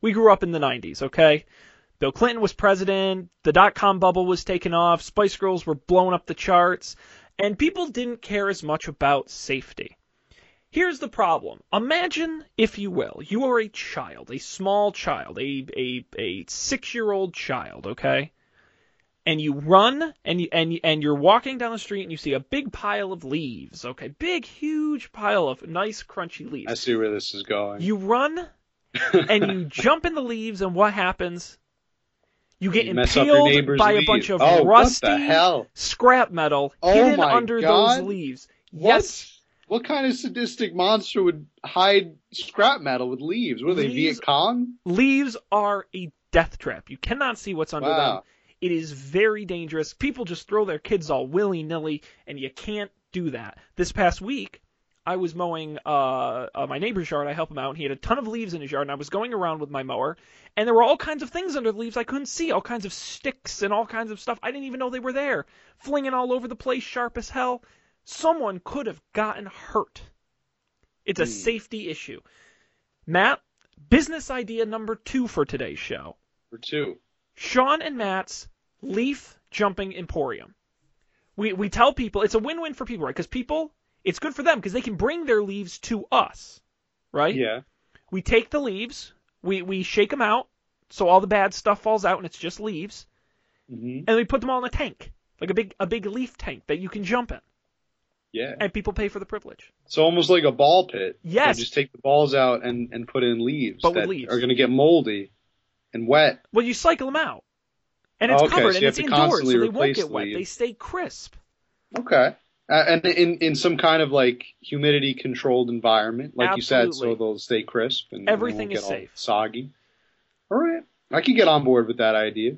we grew up in the '90s. Okay, Bill Clinton was president, the dot com bubble was taking off, Spice Girls were blowing up the charts, and people didn't care as much about safety. Here's the problem. Imagine, if you will, you are a child, a small child, a a a six year old child, okay? And you run and you, and and you're walking down the street and you see a big pile of leaves, okay? Big, huge pile of nice, crunchy leaves. I see where this is going. You run and you jump in the leaves, and what happens? You get You mess up your impaled by a bunch of oh, rusty hell? scrap metal Oh hidden under God. those leaves. What? Yes, What kind of sadistic monster would hide scrap metal with leaves? Are they, Leaves- Viet Cong? leaves are a death trap. You cannot see what's under them. It is very dangerous. People just throw their kids all willy nilly, and you can't do that. This past week, I was mowing uh, uh, my neighbor's yard. I help him out, and he had a ton of leaves in his yard, and I was going around with my mower, and there were all kinds of things under the leaves I couldn't see, all kinds of sticks and all kinds of stuff. I didn't even know they were there, flinging all over the place, sharp as hell. Someone could have gotten hurt. It's a Hmm. safety issue. Matt, business idea number two for today's show. Number two. Sean and Matt's leaf jumping emporium. We we tell people it's a win-win for people, right? Because people, it's good for them because they can bring their leaves to us, right? Yeah. We take the leaves, we we shake them out, so all the bad stuff falls out and it's just leaves, hmm and we put them all in a tank, like a big a big leaf tank that you can jump in, Yeah. and people pay for the privilege. So almost like a ball pit. Yes. They just take the balls out and, and put in leaves But that leaves. are going to get moldy and wet. Well, you cycle them out, and it's Oh, okay, covered so and it's indoors, so they won't get the wet. They stay crisp. Okay. Uh, and in in some kind of like humidity controlled environment, like you said, so they'll stay crisp and Everything is safe. soggy. All right, I can get on board with that idea.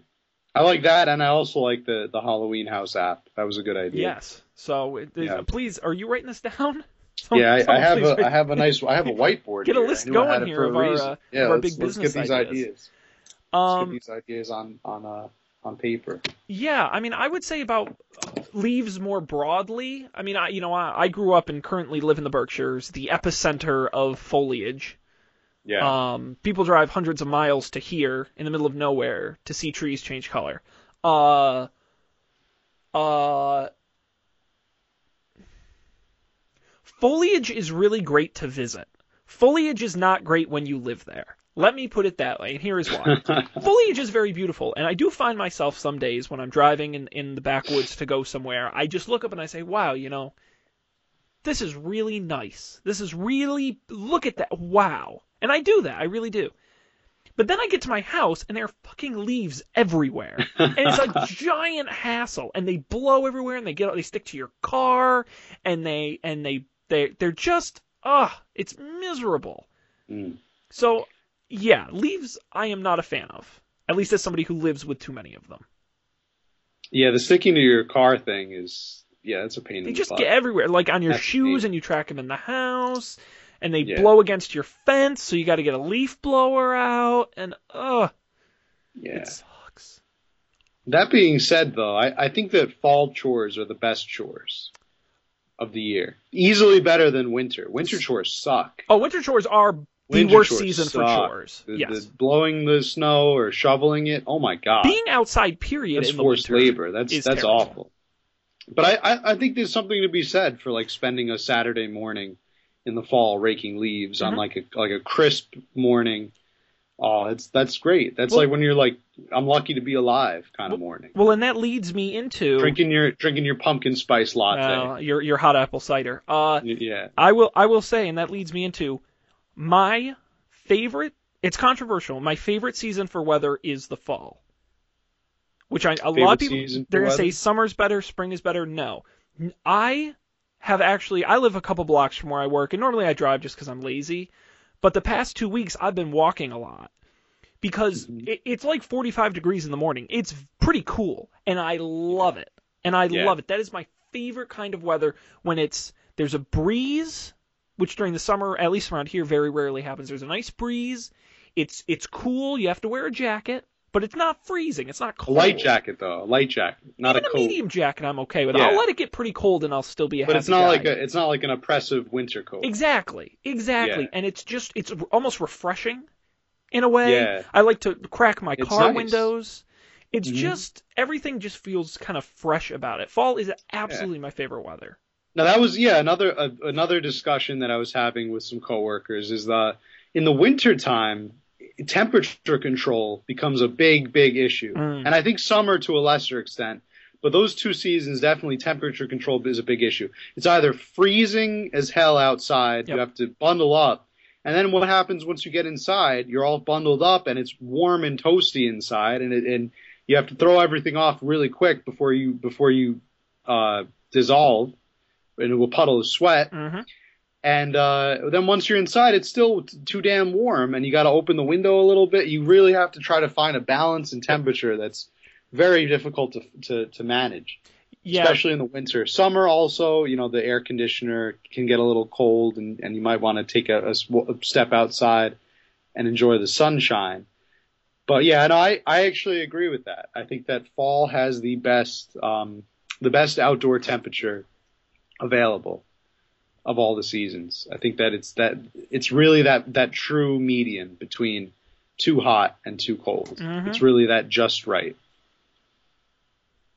I like that, and I also like the the Halloween House app. That was a good idea. Yes. So it, it- Yeah. please, are you writing this down? Some- Yeah, I, I have a I have a nice I have a whiteboard. Get a list going here of our, uh, yeah, of our let's, big let's business get these ideas. ideas. Let's Um, these ideas on on uh, on paper. Yeah, I mean, I would say about leaves more broadly. I mean, I you know, I, I grew up and currently live in the Berkshires, the epicenter of foliage. Yeah. Um, people drive hundreds of miles to here in the middle of nowhere to see trees change color. Uh, uh, foliage is really great to visit. Foliage is not great when you live there. Let me put it that way, and here is why. Foliage is very beautiful, and I do find myself some days when I'm driving in, in the backwoods to go somewhere, I just look up and I say, wow, you know, this is really nice. This is really, look at that, wow. And I do that, I really do. But then I get to my house and there are fucking leaves everywhere. And it's a giant hassle. And they blow everywhere and they get they stick to your car and they and they they they're just ah, it's miserable. Mm. So, yeah, leaves I am not a fan of. At least as somebody who lives with too many of them. Yeah, the sticking to your car thing is yeah, it's a pain They in the just butt. get everywhere, like on your That's shoes, and you track them in the house, and they Yeah. blow against your fence, so you got to get a leaf blower out, and ugh, yeah. it sucks. That being said, though, I, I think that fall chores are the best chores of the year. Easily better than winter. Winter chores suck. Oh, winter chores are the Winter worst season for chores. The, yes, the blowing the snow or shoveling it. Oh my god. being outside, period, that's in the forced labor. That's that's terrible. awful. But I, I I think there's something to be said for like spending a Saturday morning in the fall raking leaves on Mhm. like a like a crisp morning. Oh, it's that's great. That's Well- like when you're like I'm lucky to be alive kind of morning. Well, and that leads me into Drinking your drinking your pumpkin spice latte. uh, your your hot apple cider. Uh, yeah. I will I will say, and that leads me into my favorite. It's controversial. My favorite season for weather is the fall. Which I a lot of people they're gonna say summer's better, spring is better. No, I have actually I live a couple blocks from where I work, and normally I drive just because I'm lazy. But the past two weeks I've been walking a lot because Mhm. it, it's like 45 degrees in the morning. It's pretty cool, and I love it. And I Yeah. love it. That is my favorite kind of weather when it's there's a breeze, which during the summer, at least around here, very rarely happens. There's a nice breeze. It's it's cool. You have to wear a jacket, but it's not freezing. It's not A cold. light jacket though, a light jacket, not Even a a coat. medium jacket, I'm okay with. Yeah. I'll let it get pretty cold, and I'll still be a but it's not guy. like a it's not like an oppressive winter coat. Exactly, exactly. Yeah. And it's just it's almost refreshing in a way. Yeah. I like to crack my It's car nice. windows. It's Mhm. just everything just feels kind of fresh about it. Fall is absolutely my favorite weather. Now that was yeah another uh, another discussion that I was having with some coworkers is that in the winter time temperature control becomes a big big issue, Mm. and I think summer to a lesser extent. But those two seasons definitely temperature control is a big issue. It's either freezing as hell outside, you have to bundle up, and then what happens once you get inside? You're all bundled up and it's warm and toasty inside, and it, and you have to throw everything off really quick before you before you uh, dissolve into a puddle of sweat. hmm And uh, then once you're inside, it's still t- too damn warm, and you got to open the window a little bit. You really have to try to find a balance in temperature that's very difficult to to, to manage, Yeah, especially in the winter. Summer also, you know, the air conditioner can get a little cold, and, and you might want to take a, a a step outside and enjoy the sunshine. But yeah, and I I actually agree with that. I think that fall has the best um, the best outdoor temperature available of all the seasons. I think that it's that it's really that that true median between too hot and too cold. Mhm. It's really that just right.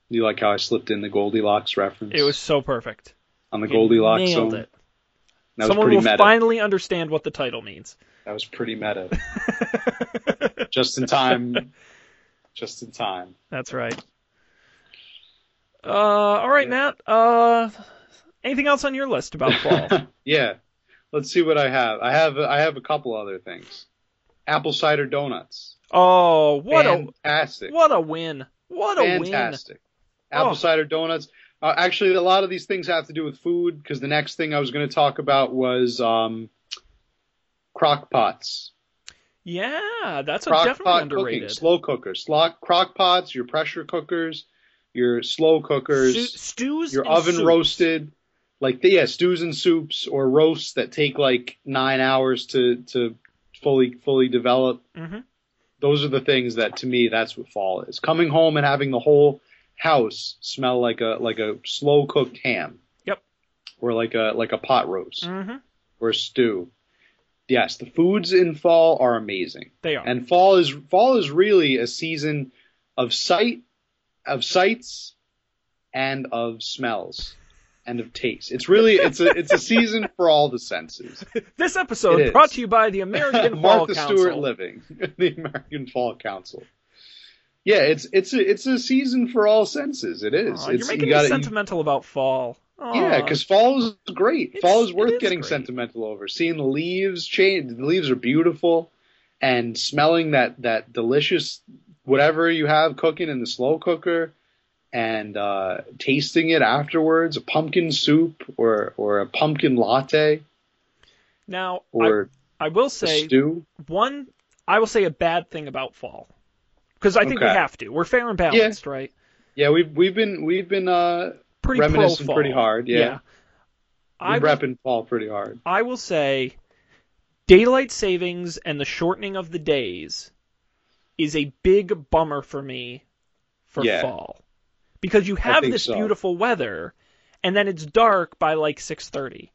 You like how I slipped in the Goldilocks reference it was so perfect. on the You Goldilocks nailed zone? it. That was Someone pretty will meta. finally understand what the title means. That was pretty meta. just in time. Just in time. That's right. Uh, all right, Yeah. Matt. Uh, anything else on your list about fall? yeah. Let's see what I have. I have I have a couple other things. Apple cider donuts. oh, what a Fantastic. a what a win! What a win! Fantastic. Apple Oh. cider donuts. Uh, actually, a lot of these things have to do with food because the next thing I was going to talk about was um, crock pots. Yeah, that's a Crock definitely underrated. cooking, slow cookers, Slo- crock pots, your pressure cookers, your slow cookers, Stew- stews, your oven soups. roasted, like yeah, stews and soups or roasts that take like nine hours to to fully fully develop. Mhm. Those are the things that to me that's what fall is. Coming home and having the whole house smell like a like a slow cooked ham. Yep. Or like a like a pot roast hmm or a stew. Yes, the foods in fall are amazing. They are. And fall is fall is really a season of sight, of sights, and of smells, and of taste. It's really it's a it's a season for all the senses. this episode brought to you by the American Fall Martha Council. Stewart Living, the American Fall Council. Yeah, it's it's a it's a season for all senses. It is. Aw, you're making you gotta, me sentimental about fall. Aw. yeah, because fall is great. Fall is worth is getting great. sentimental over. Seeing the leaves change, the leaves are beautiful, and smelling that that delicious whatever you have cooking in the slow cooker, and uh, tasting it afterwards, a pumpkin soup or or a pumpkin latte now or I, I will say stew. one. I will say a bad thing about fall because I think we have to. We're fair and balanced, right? Yeah, we've we've been we've been uh, Pretty reminiscing pretty hard. Yeah, I we're will, repping fall pretty hard. I will say daylight savings and the shortening of the days is a big bummer for me for Yeah. fall because you have this so. beautiful weather and then it's dark by like 6:30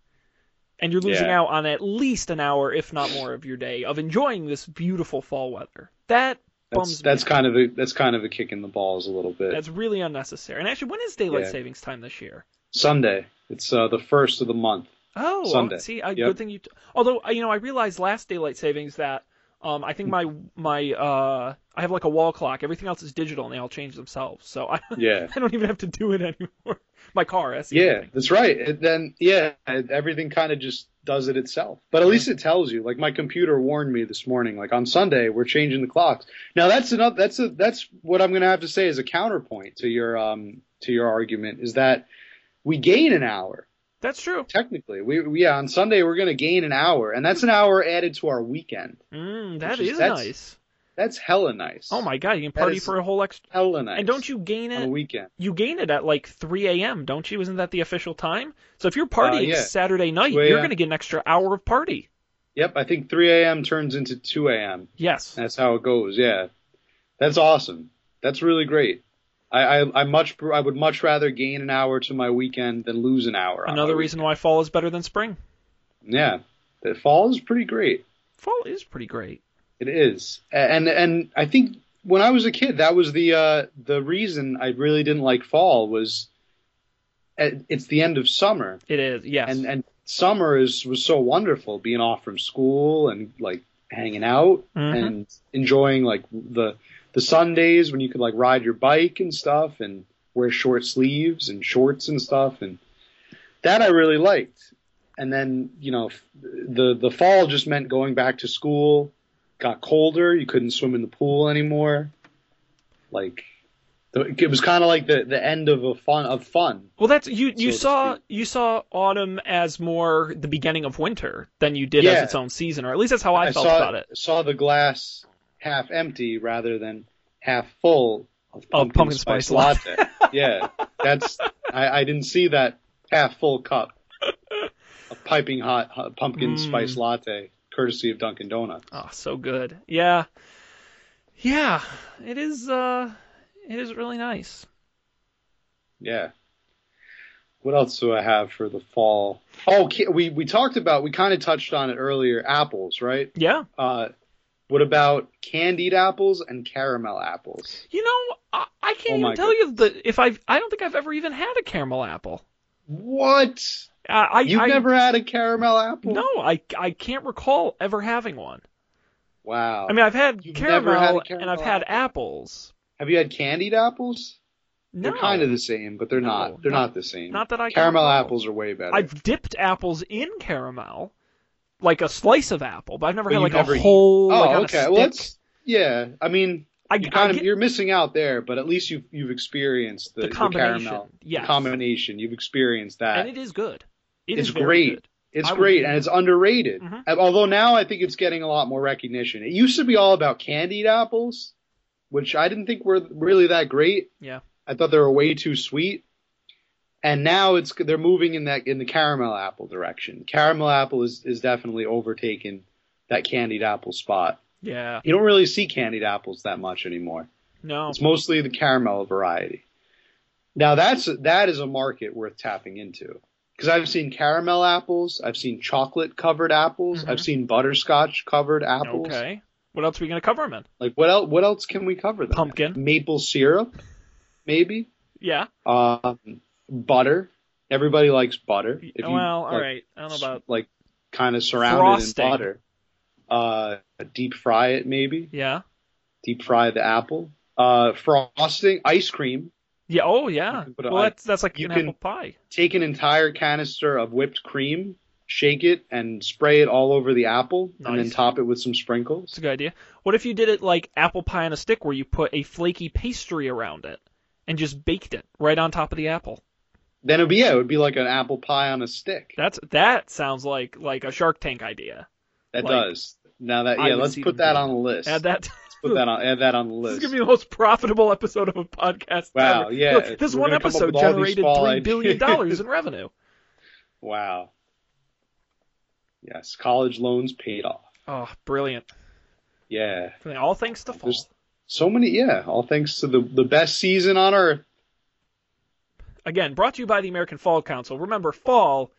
and you're losing Yeah. out on at least an hour if not more of your day of enjoying this beautiful fall weather that That's that's kind of a that's kind of a kick in the balls a little bit. that's really unnecessary and actually when is daylight Yeah. savings time this year Sunday. It's uh, the first of the month. Oh, Sunday. see, a Yep. good thing you. T- Although you know, I realized last daylight savings that um, I think my my uh, I have like a wall clock. Everything else is digital, and they all change themselves. So I Yeah. I don't even have to do it anymore. My car, that's Yeah, that's right. And then yeah, everything kind of just does it itself. But at least it tells you. Like my computer warned me this morning. Like on Sunday we're changing the clocks. Now that's another. That's a that's what I'm gonna have to say as a counterpoint to your um to your argument is that we gain an hour. That's true. Technically, we, we yeah on Sunday we're gonna gain an hour, and that's an hour added to our weekend. Mm, that is- is that's nice. That's hella nice. Oh my god, you can party for a whole extra. hella nice. And don't you gain it? on a weekend? You gain it at like 3 a.m. Don't you? Isn't that the official time? So if you're partying Uh, yeah. Saturday night, you're gonna get an extra hour of party. Yep, I think 3 a.m. turns into 2 a.m. Yes. That's how it goes. Yeah, that's awesome. That's really great. I, I I much I would much rather gain an hour to my weekend than lose an hour. Another reason why fall is better than spring. Yeah, the fall is pretty great. Fall is pretty great. It is, and and I think when I was a kid, that was the uh, the reason I really didn't like fall was uh, it's the end of summer, It is. Yes. and and summer is was so wonderful, being off from school and like hanging out Mhm. and enjoying like the the Sundays when you could like ride your bike and stuff and wear short sleeves and shorts and stuff and that I really liked. And then you know the the fall just meant going back to school. Got colder, you couldn't swim in the pool anymore. Like the- it was kind of like the the end of a fun of fun. Well, that's you. You so saw you saw autumn as more the beginning of winter than you did Yeah. as its own season, or at least that's how I, felt saw about it. saw the glass half empty rather than half full of pumpkin, pumpkin spice, spice latte. yeah, that's I, I didn't see that half full cup of piping hot, hot pumpkin Mm. spice latte, courtesy of Dunkin' Donuts. Oh, so good. Yeah, yeah. It is. Uh, it is really nice. Yeah. What else do I have for the fall? Oh, we we talked about we kind of touched on it earlier. Apples, right? Yeah. Uh, what about candied apples and caramel apples? You know, I, I can't Oh even tell you the if I've. I don't think I've ever even had a caramel apple. What? I, I You've I, never had a caramel apple? No, I I can't recall ever having one. Wow. I mean, I've had caramel, had a and caramel I've had apple? apples. have you had candied apples? No, They're kind of the same, but they're No, not. They're not- not, the same. not that I can Caramel apples are way better. I've dipped apples in caramel, like a slice of apple, but I've never But had like never a eat- whole. oh, like, a okay. stick. Well, that's yeah. I mean, I, you I kind of get you're missing out there, but at least you've you've experienced the, the combination. caramel yes. the combination. You've experienced that. and it is good. It It's is great. good. It's I would- great and it's underrated. Mhm. Uh, Although now I think it's getting a lot more recognition. It used to be all about candied apples, which I didn't think were really that great. Yeah. I thought they were way too sweet. And now it's they're moving in that in the caramel apple direction. Caramel apple is is definitely overtaken that candied apple spot. Yeah. You don't really see candied apples that much anymore. No. It's mostly the caramel variety. Now that's that is a market worth tapping into because I've seen caramel apples, I've seen chocolate covered apples, Mhm. I've seen butterscotch covered apples. Okay. What else are we gonna cover them in? Like what else? What else can we cover? Them? in? Pumpkin. maple syrup, maybe. Yeah. Um, butter. Everybody likes butter. If you, well, all like, right. I don't know about. like kind of surrounded Frosting. in butter. Uh, deep fry it maybe. Yeah. Deep fry the apple. Uh, frosting, ice cream. Yeah. Oh, yeah. You can put a- Well, that's that's like you an can- apple pie. take an entire canister of whipped cream, shake it, and spray it all over the apple, and then top it with some sprinkles. It's a good idea. What if you did it like apple pie on a stick, where you put a flaky pastry around it and just baked it right on top of the apple? Then it would be yeah, it would be like an apple pie on a stick. That's that sounds like like a Shark Tank idea. That like, does. Now that yeah, let's put that on the list. Add that. Let's put that on add that on the list. This is gonna be the most profitable episode of a podcast. Wow, ever. yeah, Look, this one gonna come up episode with all these generated three billion dollars in revenue. Wow. Yes, college loans paid off. Oh, brilliant! Yeah. All thanks to fall. There's- So many yeah, all thanks to the the best season on earth. Again, brought to you by the American Fall Council. Remember, fall,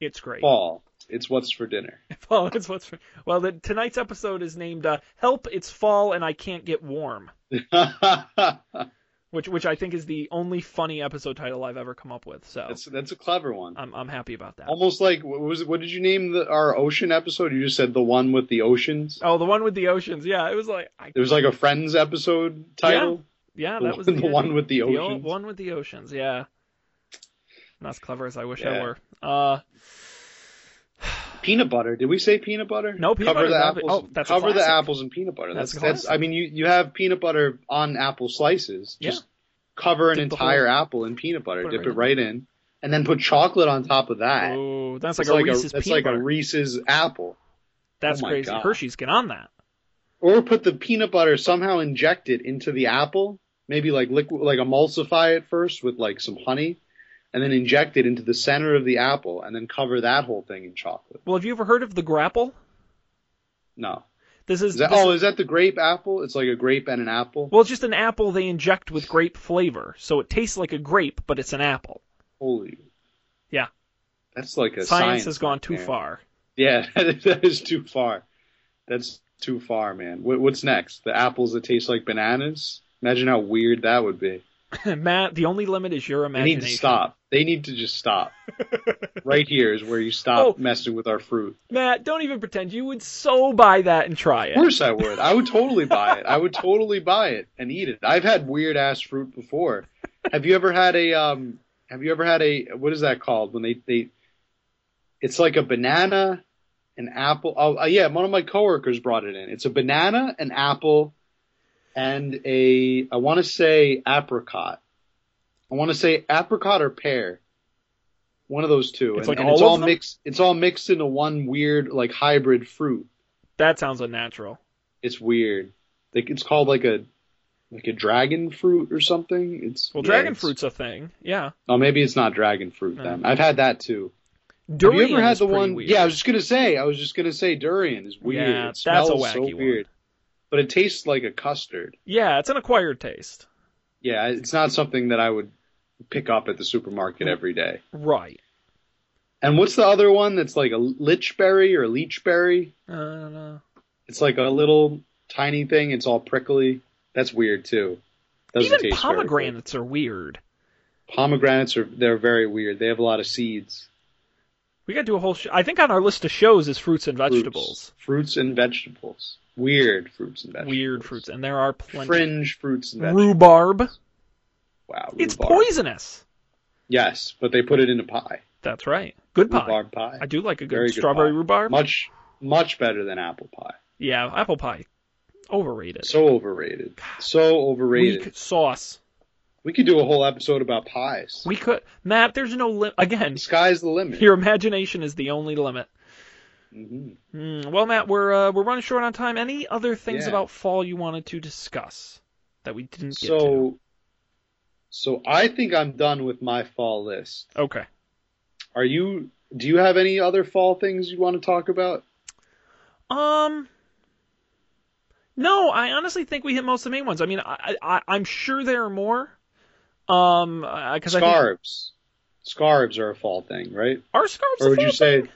it's great. Fall. It's what's for dinner. Fall is what's for, well. The, tonight's episode is named uh, "Help! It's Fall and I Can't Get Warm," which which I think is the only funny episode title I've ever come up with. So that's that's a clever one. I'm I'm happy about that. Almost like what was what did you name the our ocean episode? You just said the one with the oceans. Oh, the one with the oceans. Yeah, it was like I, There was like a Friends episode title. yeah, the that was the, the one with the oceans. one with the oceans. Yeah. Not as clever as I wish I were. Uh, Peanut butter. Did we say peanut butter? No, peanut cover butter, the apples. oh, that's cover the apples in peanut butter. That's That's that's. I mean, you you have peanut butter on apple slices. Yeah. Just cover an Dip entire apple in peanut butter. Dip it right in, and then put chocolate on top of that. oh, that's like a Reese's that's like butter. a Reese's apple. that's oh crazy. God. Hershey's get on that. Or put the peanut butter somehow injected into the apple. Maybe like liquid, like emulsify it first with like some honey, and then inject it into the center of the apple, and then cover that whole thing in chocolate. Well, have you ever heard of the grapple? No, This is, is that? this Oh, is- that the grape apple? It's like a grape and an apple. well, it's just an apple they inject with grape flavor, so it tastes like a grape, but it's an apple. Holy. Yeah. That's like a Science, science has gone too nightmare. far. Yeah, that is, that is too far. That's too far, man. What, what's next? The apples that taste like bananas? Imagine how weird that would be. Matt, the only limit is your imagination. They need to stop. They need to just stop. right here is where you stop Oh. messing with our fruit. Matt, don't even pretend. You would so buy that and try it. Of course I would. I would totally buy it. I would totally buy it and eat it. I've had weird ass fruit before. Have you ever had a um have you ever had a what is that called when they they it's like a banana, an apple. Oh uh, yeah, one of my coworkers brought it in. It's a banana, an apple, and a I want to say apricot. I want to say apricot or pear. One of those two. It's and, like and all it's all them? mixed it's all mixed into one weird like hybrid fruit. That sounds unnatural. It's weird. Like it's called like a like a dragon fruit or something. It's Well, yeah, dragon it's- fruit's a thing. Yeah. Oh, maybe it's not dragon fruit then. No. I've had that too. Durian Have you ever had the one? Weird. Yeah, I was just gonna say. I was just gonna say durian is weird. Yeah, it that's a wacky so one. weird, but it tastes like a custard. Yeah, it's an acquired taste. Yeah, it's not something that I would pick up at the supermarket every day. Right. And what's the other one that's like a lichberry or leechberry? I don't know. It's like a little tiny thing. It's all prickly. That's weird too. Doesn't Even pomegranates are weird. Pomegranates are they're very weird. They have a lot of seeds. We got to do a whole show. I think on our list of shows is fruits and vegetables. Fruits and vegetables. Weird fruits and vegetables. Weird fruits, and there are plenty. Fringe fruits and vegetables. Rhubarb. Wow. It's poisonous. Yes, but they put it in a pie. That's right. Good pie. Rhubarb pie. I do like a good Very strawberry pie. rhubarb. Much much better than apple pie. Yeah, apple pie. Overrated. So overrated. So overrated. Weak sauce. We could do a whole episode about pies. We could, Matt. There's no limit. Again, the sky's the limit. your imagination is the only limit. hmm Hmm, well, Matt, we're uh, we're running short on time. Any other things Yeah. about fall you wanted to discuss that we didn't get So, so I think I'm done with my fall list. Okay. Are you? Do you have any other fall things you want to talk about? Um. No, I honestly think we hit most of the main ones. I mean, I, I I'm sure there are more. Um, because I think Scarves. Scarves are a fall thing, right? Are scarves. Or would you fall say thing?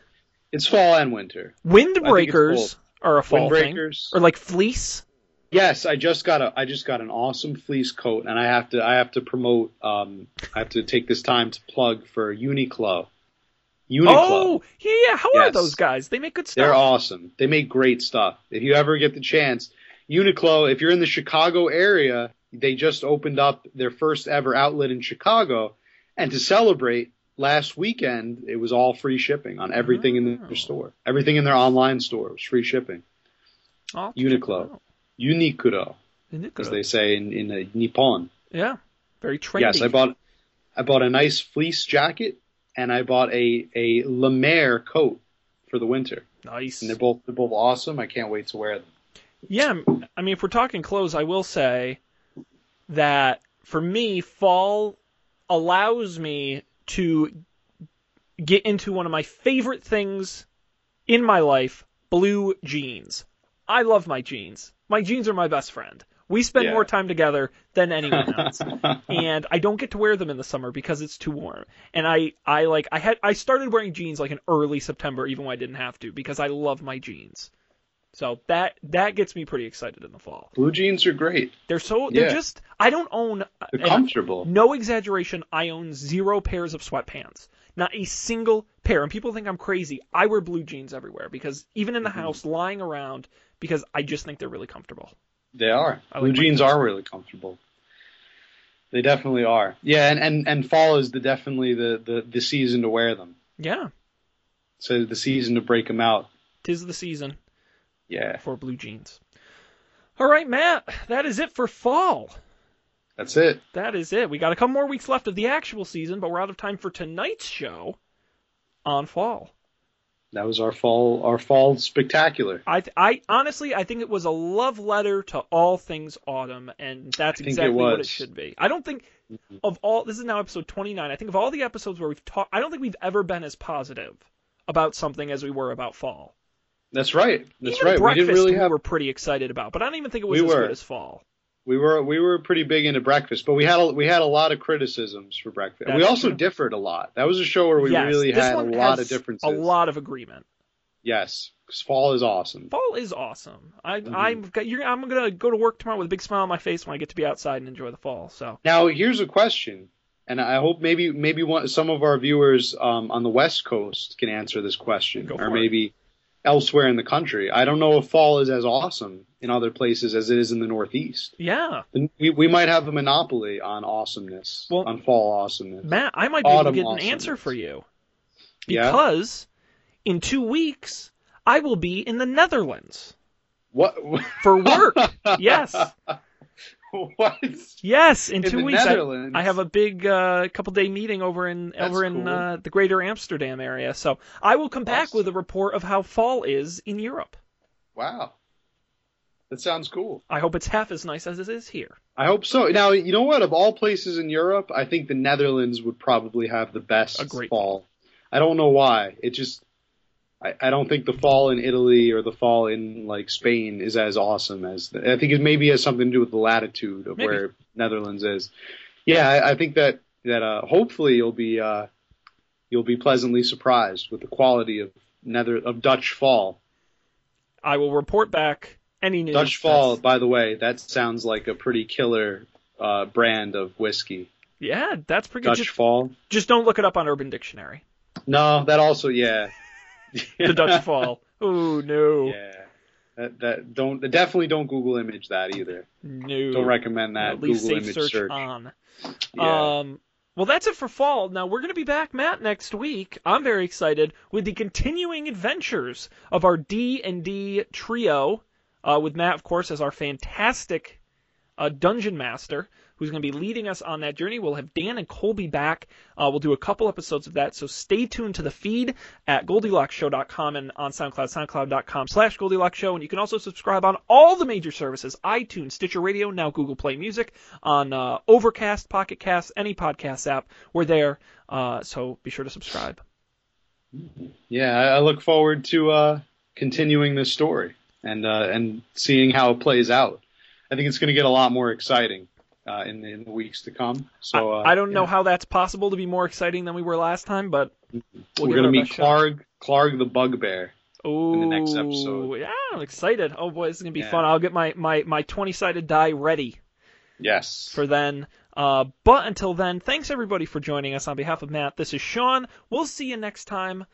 it's fall and winter? windbreakers are a fall thing, or like fleece? Yes, I just got a I just got an awesome fleece coat, and I have to I have to promote. Um, I have to take this time to plug for Uniqlo. Uniqlo. Oh, yeah, yeah. How are those guys? They make good stuff. They're awesome. They make great stuff. If you ever get the chance, Uniqlo, if you're in the Chicago area, they just opened up their first ever outlet in Chicago. And to celebrate, last weekend, it was all free shipping on everything in Oh. their store. Everything in their online store was free shipping. Uniqlo. Uniqlo, Uniqlo. as they say in, in uh, Nippon. Yeah, very trendy. Yes, I bought I bought a nice fleece jacket and I bought a a Lemaire coat for the winter. nice. And they're both they're both awesome. I can't wait to wear them. Yeah, I mean, if we're talking clothes, I will say that for me, fall allows me to get into one of my favorite things in my life blue jeans. I love my jeans. My jeans are my best friend. We spend Yeah. more time together than anyone else. and I don't get to wear them in the summer because it's too warm. And I, I like I had I started wearing jeans like in early September even when I didn't have to because I love my jeans. So that that gets me pretty excited in the fall. Blue jeans are great. They're so they're Yeah. just I don't own They're comfortable. no exaggeration, I own zero pairs of sweatpants. Not a single pair. And people think I'm crazy. I wear blue jeans everywhere because even in the Mm-hmm. house lying around because I just think they're really comfortable. They are. I Blue like jeans are really comfortable. They definitely are. Yeah, and, and, and fall is the definitely the, the, the season to wear them. Yeah, So the season to break them out. tis the season Yeah, for blue jeans. All right, Matt, that is it for fall. that's it. That is it. We got a couple more weeks left of the actual season, but we're out of time for tonight's show on fall. That was our fall our fall spectacular. I, I honestly, I think it was a love letter to all things autumn, and that's think it exactly what it should be. I don't think mm-hmm. of all. This is now episode 29. I think of all the episodes where we've talked, I don't think we've ever been as positive about something as we were about fall. That's right. That's Even right. We breakfast didn't really we have were pretty excited about, but I don't even think it was We as were. good as fall. we were we were pretty big into breakfast, but we had a, we had a lot of criticisms for breakfast. we also true. differed a lot. That was a show where we yes, really had a lot of differences. A lot of agreement. Yes, fall is awesome. Fall is awesome. I, Mhm. I'm, got- you're, I'm gonna go to work tomorrow with a big smile on my face when I get to be outside and enjoy the fall. So Now here's a question, and I hope maybe maybe one, some of our viewers um, on the West Coast can answer this question, Go or maybe. it. Elsewhere in the country. I don't know if fall is as awesome in other places as it is in the Northeast. yeah, We, we might have a monopoly on awesomeness, Well, on fall awesomeness. Matt, I might be able to get an answer for you Yeah? because in two weeks I will be in the Netherlands What? for work. yes, what? yes, in, In two weeks I, I have a big uh, couple day meeting over in That's over in cool. uh, the Greater Amsterdam area. So I will come back Awesome. with a report of how fall is in Europe. Wow. That sounds cool. I hope it's half as nice as it is here. I hope so. Now, you know what? Of all places in Europe, I think the Netherlands would probably have the best A great fall. I don't know why. It just, I, I don't think the fall in Italy or the fall in like Spain is as awesome as. The, I think it maybe has something to do with the latitude of Maybe. where Netherlands is. Yeah, I, I think that that uh, hopefully you'll be uh, you'll be pleasantly surprised with the quality of Nether of Dutch fall. I will report back any news. Dutch fall, that's- by the way, that sounds like a pretty killer uh, brand of whiskey. Yeah, that's pretty good. Dutch fall. just don't look it up on Urban Dictionary. No, that also, yeah. The Dutch fall. Oh no, Yeah. That, that don't definitely don't Google image that either. no. Don't recommend that At least Google image search, search. on. Yeah. Um, well, that's it for fall. Now we're going to be back, Matt, next week. I'm very excited with the continuing adventures of our D and D trio, uh, with Matt, of course, as our fantastic uh, dungeon master who's going to be leading us on that journey. We'll have Dan and Colby back. Uh, we'll do a couple episodes of that, so stay tuned to the feed at GoldilocksShow.com and on SoundCloud, SoundCloud.com slash Goldilocks Show. And you can also subscribe on all the major services, iTunes, Stitcher Radio, now Google Play Music, on uh, Overcast, Pocket Cast, any podcast app. We're there, uh, so be sure to subscribe. Yeah, I look forward to uh, continuing this story and uh, and seeing how it plays out. I think it's going to get a lot more exciting uh, in, the, in the weeks to come. So I, I don't know how that's possible to be more exciting than we were last time, but we'll we're going to meet Clark, Clark the Bugbear. Ooh, in the next episode. Yeah, I'm excited. Oh boy, this is gonna be yeah. fun. I'll get my my my 20 sided die ready. Yes. For then. Uh, but until then, thanks everybody for joining us. On behalf of Matt, this is Sean. We'll see you next time.